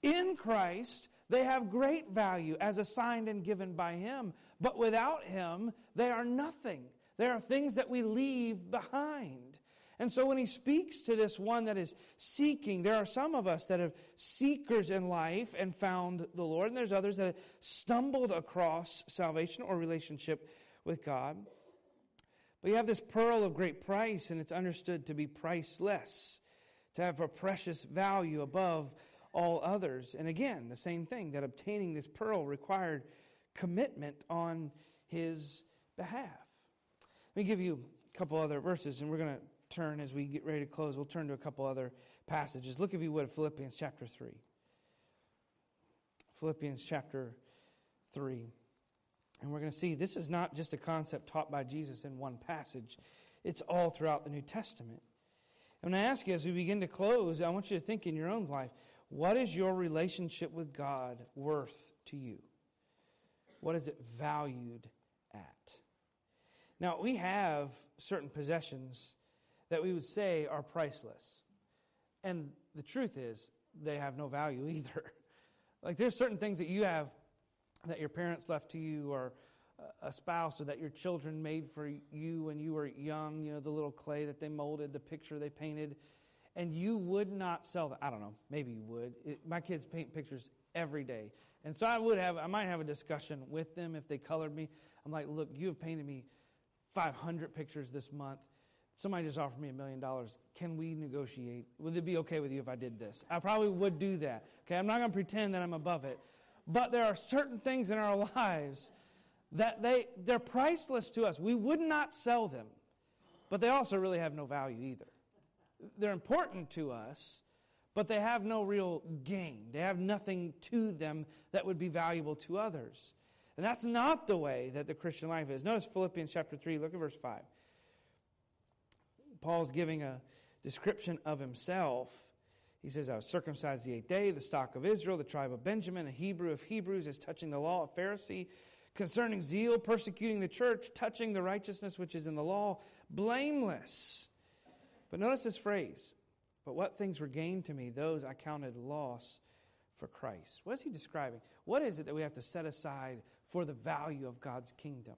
In Christ, they have great value as assigned and given by Him, but without Him, they are nothing. There are things that we leave behind. And so when he speaks to this one that is seeking, there are some of us that have seekers in life and found the Lord, and there's others that have stumbled across salvation or relationship with God. But you have this pearl of great price, and it's understood to be priceless, to have a precious value above all others. And again, the same thing that obtaining this pearl required commitment on his behalf. Let me give you a couple other verses, and we're going to turn as we get ready to close. We'll turn to a couple other passages. Look, if you would, at Philippians chapter 3. Philippians chapter 3. And we're going to see this is not just a concept taught by Jesus in one passage, it's all throughout the New Testament. And I ask you as we begin to close, I want you to think in your own life what is your relationship with God worth to you? What is it valued? Now, we have certain possessions that we would say are priceless. And the truth is, they have no value either. like, there's certain things that you have that your parents left to you, or a spouse, or that your children made for you when you were young, you know, the little clay that they molded, the picture they painted, and you would not sell that. I don't know, maybe you would. It, my kids paint pictures every day. And so I would have, I might have a discussion with them if they colored me. I'm like, look, you have painted me 500 pictures this month. somebody just offered me a million dollars. Can we negotiate? Would it be okay with you if I did this? I probably would do that. Okay, I'm not going to pretend that I'm above it. But there are certain things in our lives that they, they're priceless to us. We would not sell them, but they also really have no value either. They're important to us, but they have no real gain. They have nothing to them that would be valuable to others. And that's not the way that the Christian life is. Notice Philippians chapter 3, look at verse 5. Paul's giving a description of himself. He says, I was circumcised the eighth day, the stock of Israel, the tribe of Benjamin, a Hebrew of Hebrews, as touching the law, a Pharisee, concerning zeal, persecuting the church, touching the righteousness which is in the law, blameless. But notice this phrase, but what things were gained to me, those I counted loss for Christ. What is he describing? What is it that we have to set aside for the value of God's kingdom?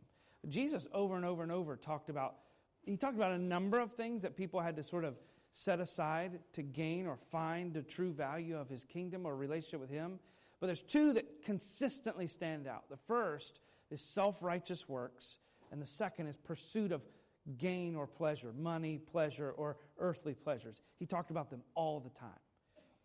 Jesus over and over and over talked about he talked about a number of things that people had to sort of set aside to gain or find the true value of his kingdom or relationship with him. But there's two that consistently stand out. The first is self righteous works, and the second is pursuit of gain or pleasure, money, pleasure, or earthly pleasures. He talked about them all the time.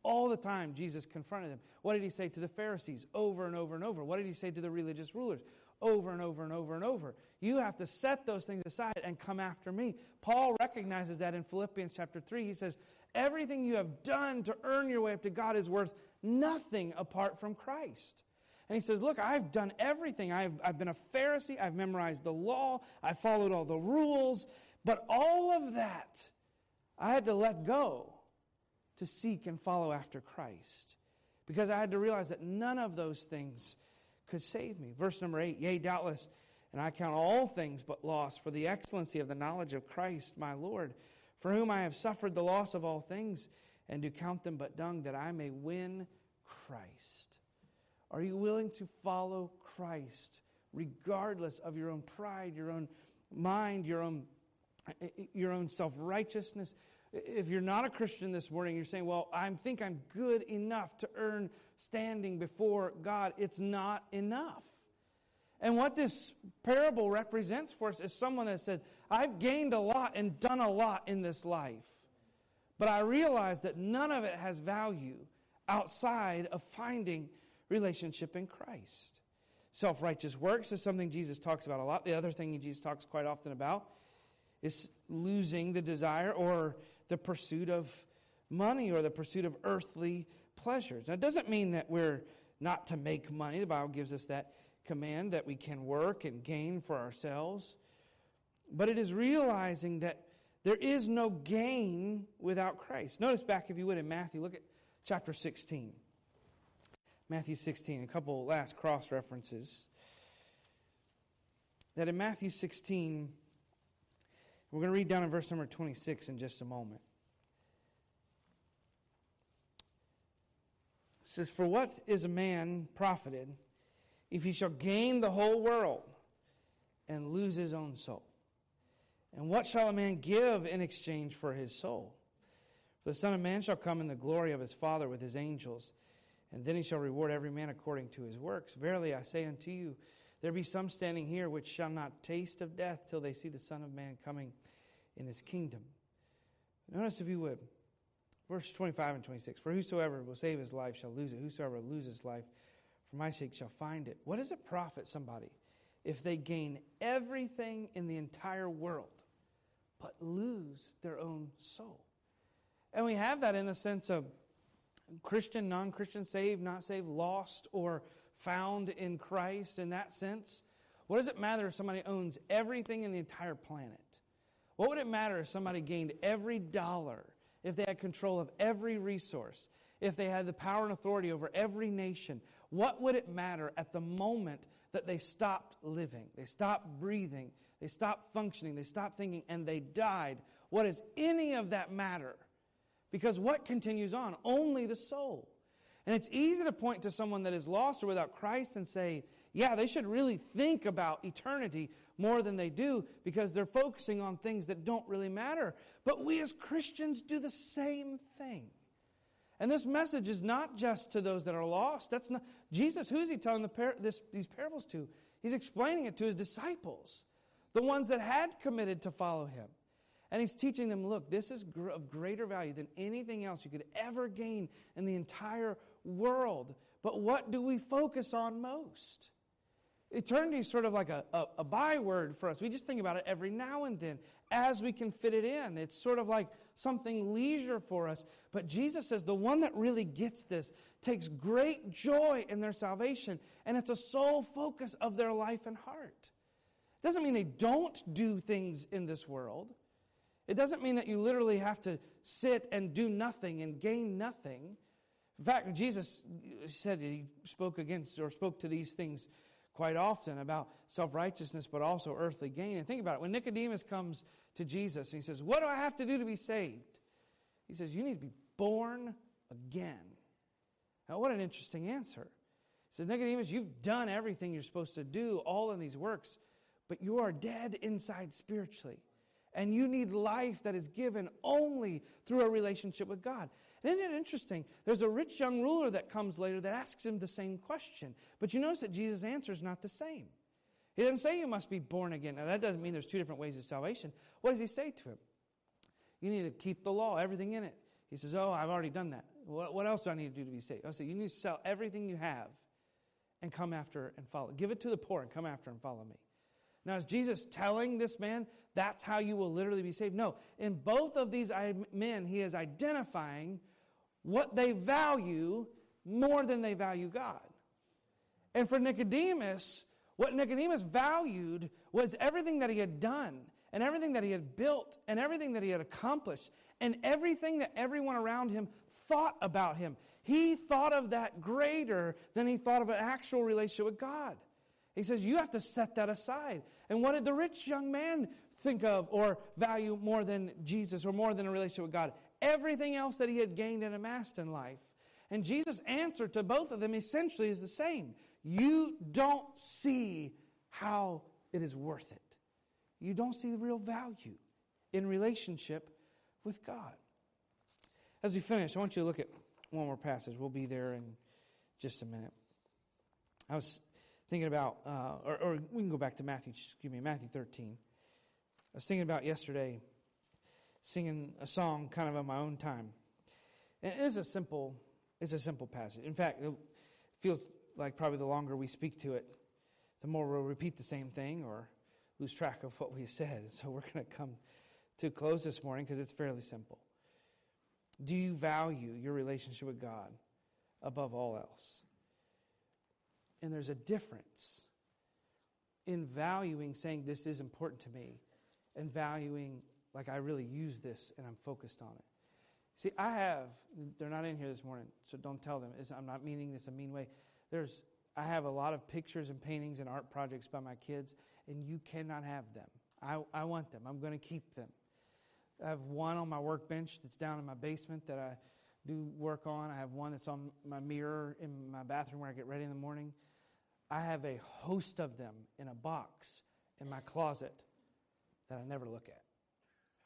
All the time, Jesus confronted them. What did he say to the Pharisees over and over and over? What did he say to the religious rulers over and over and over and over? You have to set those things aside and come after me. Paul recognizes that in Philippians chapter 3. He says, Everything you have done to earn your way up to God is worth nothing apart from Christ. And he says, Look, I've done everything. I've, I've been a Pharisee. I've memorized the law. I followed all the rules. But all of that, I had to let go to seek and follow after Christ. Because I had to realize that none of those things could save me. Verse number eight, yea, doubtless, and I count all things but loss for the excellency of the knowledge of Christ my Lord, for whom I have suffered the loss of all things, and do count them but dung, that I may win Christ. Are you willing to follow Christ regardless of your own pride, your own mind, your own, your own self righteousness? If you're not a Christian this morning, you're saying, Well, I think I'm good enough to earn standing before God. It's not enough. And what this parable represents for us is someone that said, I've gained a lot and done a lot in this life, but I realize that none of it has value outside of finding relationship in Christ. Self righteous works is something Jesus talks about a lot. The other thing Jesus talks quite often about is losing the desire or the pursuit of money or the pursuit of earthly pleasures. Now, it doesn't mean that we're not to make money. The Bible gives us that command that we can work and gain for ourselves. But it is realizing that there is no gain without Christ. Notice back, if you would, in Matthew, look at chapter 16. Matthew 16, a couple last cross references. That in Matthew 16, we're going to read down in verse number 26 in just a moment. It says, For what is a man profited if he shall gain the whole world and lose his own soul? And what shall a man give in exchange for his soul? For the Son of Man shall come in the glory of his Father with his angels, and then he shall reward every man according to his works. Verily I say unto you, there be some standing here which shall not taste of death till they see the Son of Man coming in his kingdom. Notice, if you would, verse 25 and 26 For whosoever will save his life shall lose it, whosoever loses life for my sake shall find it. What does it profit somebody if they gain everything in the entire world but lose their own soul? And we have that in the sense of Christian, non Christian, saved, not saved, lost, or found in Christ in that sense? What does it matter if somebody owns everything in the entire planet? What would it matter if somebody gained every dollar, if they had control of every resource, if they had the power and authority over every nation? What would it matter at the moment that they stopped living, they stopped breathing, they stopped functioning, they stopped thinking, and they died? What does any of that matter? Because what continues on? Only the soul. And it's easy to point to someone that is lost or without Christ and say, yeah, they should really think about eternity more than they do because they're focusing on things that don't really matter. But we as Christians do the same thing. And this message is not just to those that are lost. That's not Jesus. Who is he telling the par- this, these parables to? He's explaining it to his disciples, the ones that had committed to follow him. And he's teaching them look, this is gr- of greater value than anything else you could ever gain in the entire world. But what do we focus on most? Eternity is sort of like a, a, a, byword for us. We just think about it every now and then as we can fit it in. It's sort of like something leisure for us. But Jesus says the one that really gets this takes great joy in their salvation, and it's a sole focus of their life and heart. It doesn't mean they don't do things in this world. It doesn't mean that you literally have to sit and do nothing and gain nothing. In fact, Jesus said he spoke against or spoke to these things quite often about self righteousness, but also earthly gain. And think about it. When Nicodemus comes to Jesus, he says, What do I have to do to be saved? He says, You need to be born again. Now, what an interesting answer. He says, Nicodemus, you've done everything you're supposed to do, all in these works, but you are dead inside spiritually. And you need life that is given only through a relationship with God. Isn't it interesting? There's a rich young ruler that comes later that asks him the same question. But you notice that Jesus' answer is not the same. He doesn't say you must be born again. Now, that doesn't mean there's two different ways of salvation. What does he say to him? You need to keep the law, everything in it. He says, Oh, I've already done that. What, what else do I need to do to be saved? I say, You need to sell everything you have and come after and follow. Give it to the poor and come after and follow me. Now, is Jesus telling this man that's how you will literally be saved? No. In both of these men, he is identifying what they value more than they value God. And for Nicodemus, what Nicodemus valued was everything that he had done and everything that he had built and everything that he had accomplished and everything that everyone around him thought about him. He thought of that greater than he thought of an actual relationship with God. He says, You have to set that aside. And what did the rich young man think of or value more than Jesus or more than a relationship with God? Everything else that he had gained and amassed in life. And Jesus' answer to both of them essentially is the same. You don't see how it is worth it. You don't see the real value in relationship with God. As we finish, I want you to look at one more passage. We'll be there in just a minute. I was thinking about, uh, or, or, we can go back to Matthew, excuse me, Matthew 13. I was thinking about yesterday singing a song kind of on my own time. And it is a simple, it's a simple passage. In fact, it feels like probably the longer we speak to it, the more we'll repeat the same thing or lose track of what we said. So we're going to come to close this morning because it's fairly simple. Do you value your relationship with God above all else? And there's a difference in valuing saying this is important to me and valuing like I really use this and I'm focused on it. See, I have, they're not in here this morning, so don't tell them. It's, I'm not meaning this a mean way. There's, I have a lot of pictures and paintings and art projects by my kids, and you cannot have them. I, I want them. I'm going to keep them. I have one on my workbench that's down in my basement that I do work on. I have one that's on my mirror in my bathroom where I get ready in the morning. I have a host of them in a box in my closet that I never look at.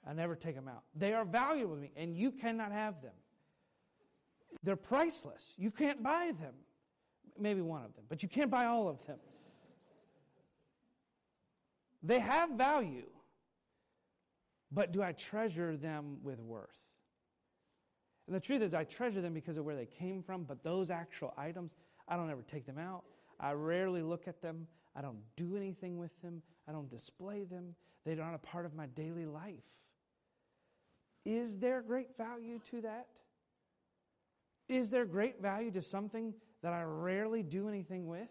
I never take them out. They are valuable to me, and you cannot have them. They're priceless. You can't buy them. Maybe one of them, but you can't buy all of them. They have value, but do I treasure them with worth? And the truth is, I treasure them because of where they came from, but those actual items, I don't ever take them out. I rarely look at them. I don't do anything with them. I don't display them. They're not a part of my daily life. Is there great value to that? Is there great value to something that I rarely do anything with?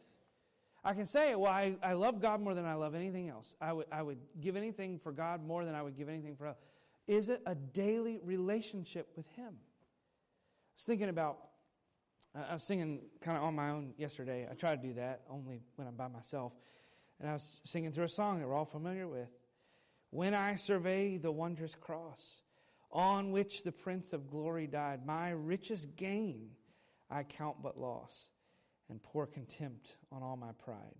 I can say, well, I, I love God more than I love anything else. I would, I would give anything for God more than I would give anything for else. Is it a daily relationship with Him? I was thinking about I was singing kind of on my own yesterday. I try to do that only when I'm by myself. And I was singing through a song that we're all familiar with. When I survey the wondrous cross on which the Prince of Glory died, my richest gain I count but loss and pour contempt on all my pride.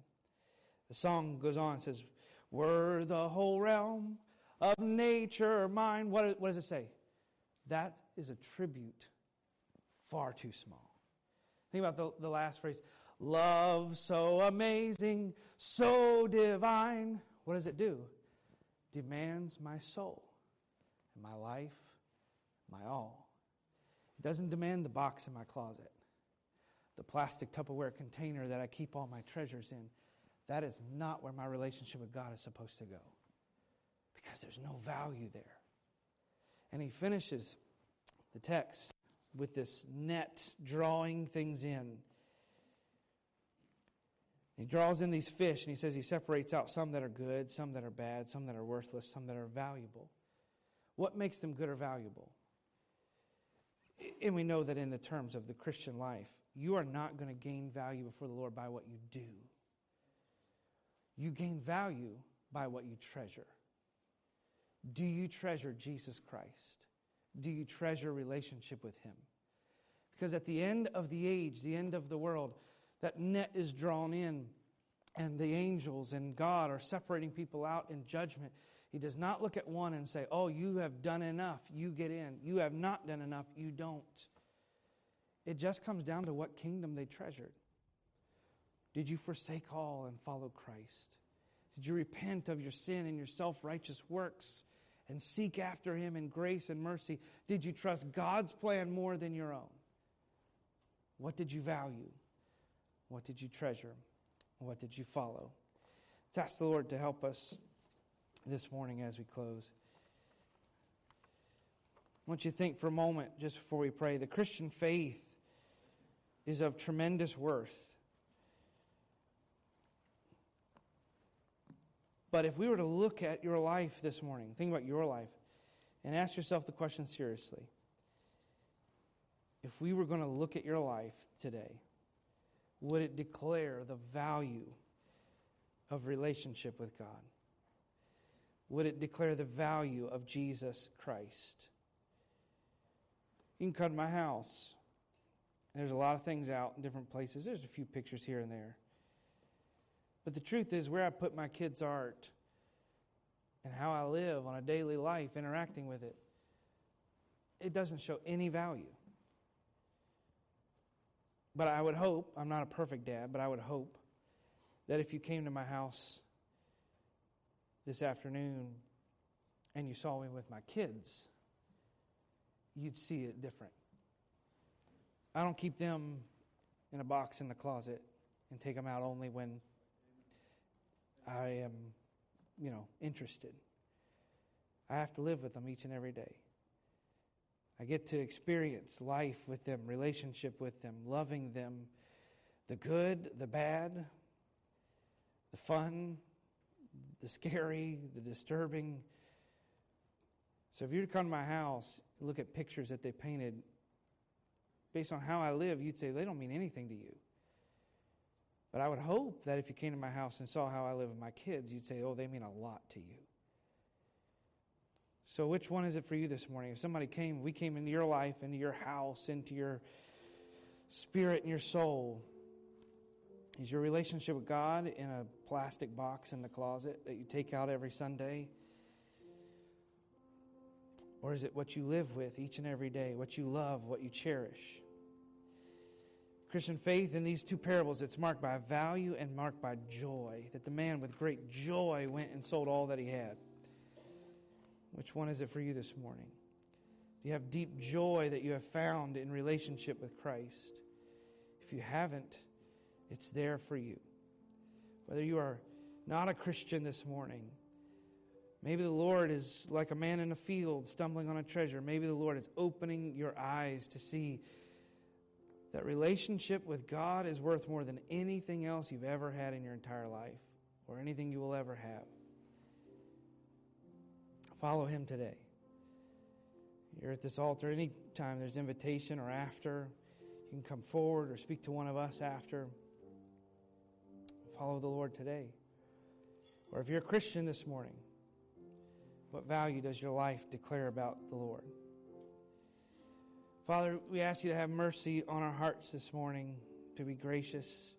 The song goes on and says, Were the whole realm of nature mine. What, what does it say? That is a tribute far too small. Think about the, the last phrase love so amazing, so divine. What does it do? Demands my soul. And my life, my all. It doesn't demand the box in my closet, the plastic Tupperware container that I keep all my treasures in. That is not where my relationship with God is supposed to go because there's no value there. And he finishes the text with this net drawing things in. He draws in these fish and he says he separates out some that are good, some that are bad, some that are worthless, some that are valuable. What makes them good or valuable? And we know that in the terms of the Christian life, you are not going to gain value before the Lord by what you do. You gain value by what you treasure. Do you treasure Jesus Christ? Do you treasure relationship with Him? Because at the end of the age, the end of the world, that net is drawn in, and the angels and God are separating people out in judgment. He does not look at one and say, Oh, you have done enough, you get in. You have not done enough, you don't. It just comes down to what kingdom they treasured. Did you forsake all and follow Christ? Did you repent of your sin and your self righteous works and seek after Him in grace and mercy? Did you trust God's plan more than your own? What did you value? What did you treasure? What did you follow? Let's ask the Lord to help us this morning as we close. I want you to think for a moment, just before we pray. The Christian faith is of tremendous worth. But if we were to look at your life this morning, think about your life, and ask yourself the question seriously. If we were going to look at your life today, would it declare the value of relationship with God? Would it declare the value of Jesus Christ? You can come to my house. There's a lot of things out in different places. There's a few pictures here and there. But the truth is, where I put my kids' art and how I live on a daily life interacting with it, it doesn't show any value. But I would hope, I'm not a perfect dad, but I would hope that if you came to my house this afternoon and you saw me with my kids, you'd see it different. I don't keep them in a box in the closet and take them out only when I am, you know, interested. I have to live with them each and every day. I get to experience life with them, relationship with them, loving them, the good, the bad, the fun, the scary, the disturbing. So if you were to come to my house, and look at pictures that they painted, based on how I live, you'd say they don't mean anything to you. But I would hope that if you came to my house and saw how I live with my kids, you'd say, oh, they mean a lot to you. So, which one is it for you this morning? If somebody came, we came into your life, into your house, into your spirit and your soul, is your relationship with God in a plastic box in the closet that you take out every Sunday? Or is it what you live with each and every day, what you love, what you cherish? Christian faith in these two parables, it's marked by value and marked by joy. That the man with great joy went and sold all that he had. Which one is it for you this morning? Do you have deep joy that you have found in relationship with Christ? If you haven't, it's there for you. Whether you are not a Christian this morning, maybe the Lord is like a man in a field stumbling on a treasure. Maybe the Lord is opening your eyes to see that relationship with God is worth more than anything else you've ever had in your entire life or anything you will ever have. Follow Him today. You're at this altar anytime there's invitation or after. You can come forward or speak to one of us after. Follow the Lord today. Or if you're a Christian this morning, what value does your life declare about the Lord? Father, we ask you to have mercy on our hearts this morning, to be gracious,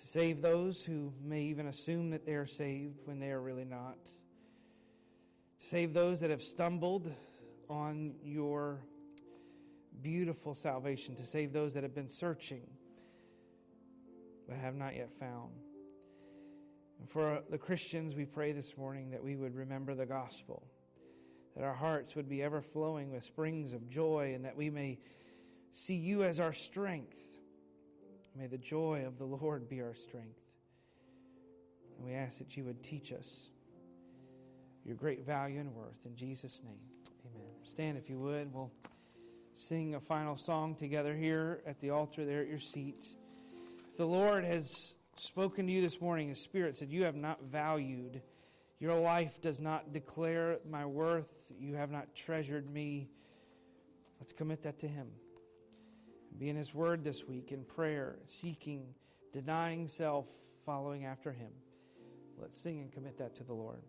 to save those who may even assume that they are saved when they are really not, to save those that have stumbled on your beautiful salvation, to save those that have been searching but have not yet found. And for the Christians, we pray this morning that we would remember the gospel that our hearts would be ever flowing with springs of joy, and that we may see you as our strength. May the joy of the Lord be our strength. And we ask that you would teach us your great value and worth. In Jesus' name, amen. Stand if you would. We'll sing a final song together here at the altar there at your seat. If the Lord has spoken to you this morning, His Spirit said, You have not valued, your life does not declare my worth, you have not treasured me. Let's commit that to Him. Be in His Word this week in prayer, seeking, denying self, following after Him. Let's sing and commit that to the Lord.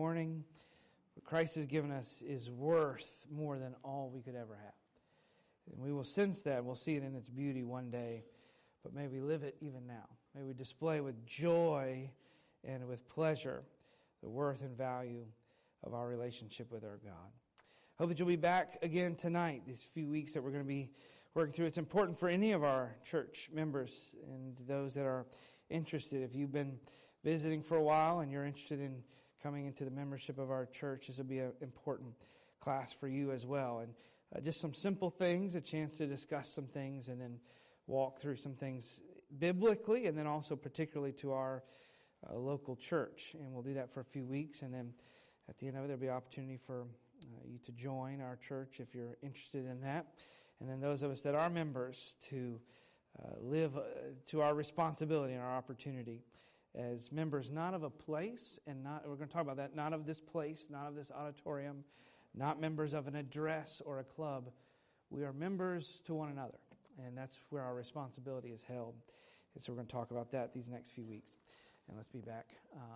Morning, what Christ has given us is worth more than all we could ever have. And we will sense that. We'll see it in its beauty one day. But may we live it even now. May we display with joy and with pleasure the worth and value of our relationship with our God. Hope that you'll be back again tonight, these few weeks that we're going to be working through. It's important for any of our church members and those that are interested. If you've been visiting for a while and you're interested in coming into the membership of our church, this will be an important class for you as well. And uh, just some simple things, a chance to discuss some things, and then walk through some things biblically, and then also particularly to our uh, local church. And we'll do that for a few weeks, and then at the end of it, there'll be opportunity for uh, you to join our church if you're interested in that. And then those of us that are members to uh, live uh, to our responsibility and our opportunity as members, not of a place, and not, we're going to talk about that, not of this place, not of this auditorium, not members of an address or a club. We are members to one another, and that's where our responsibility is held. And so we're going to talk about that these next few weeks. And let's be back. Uh,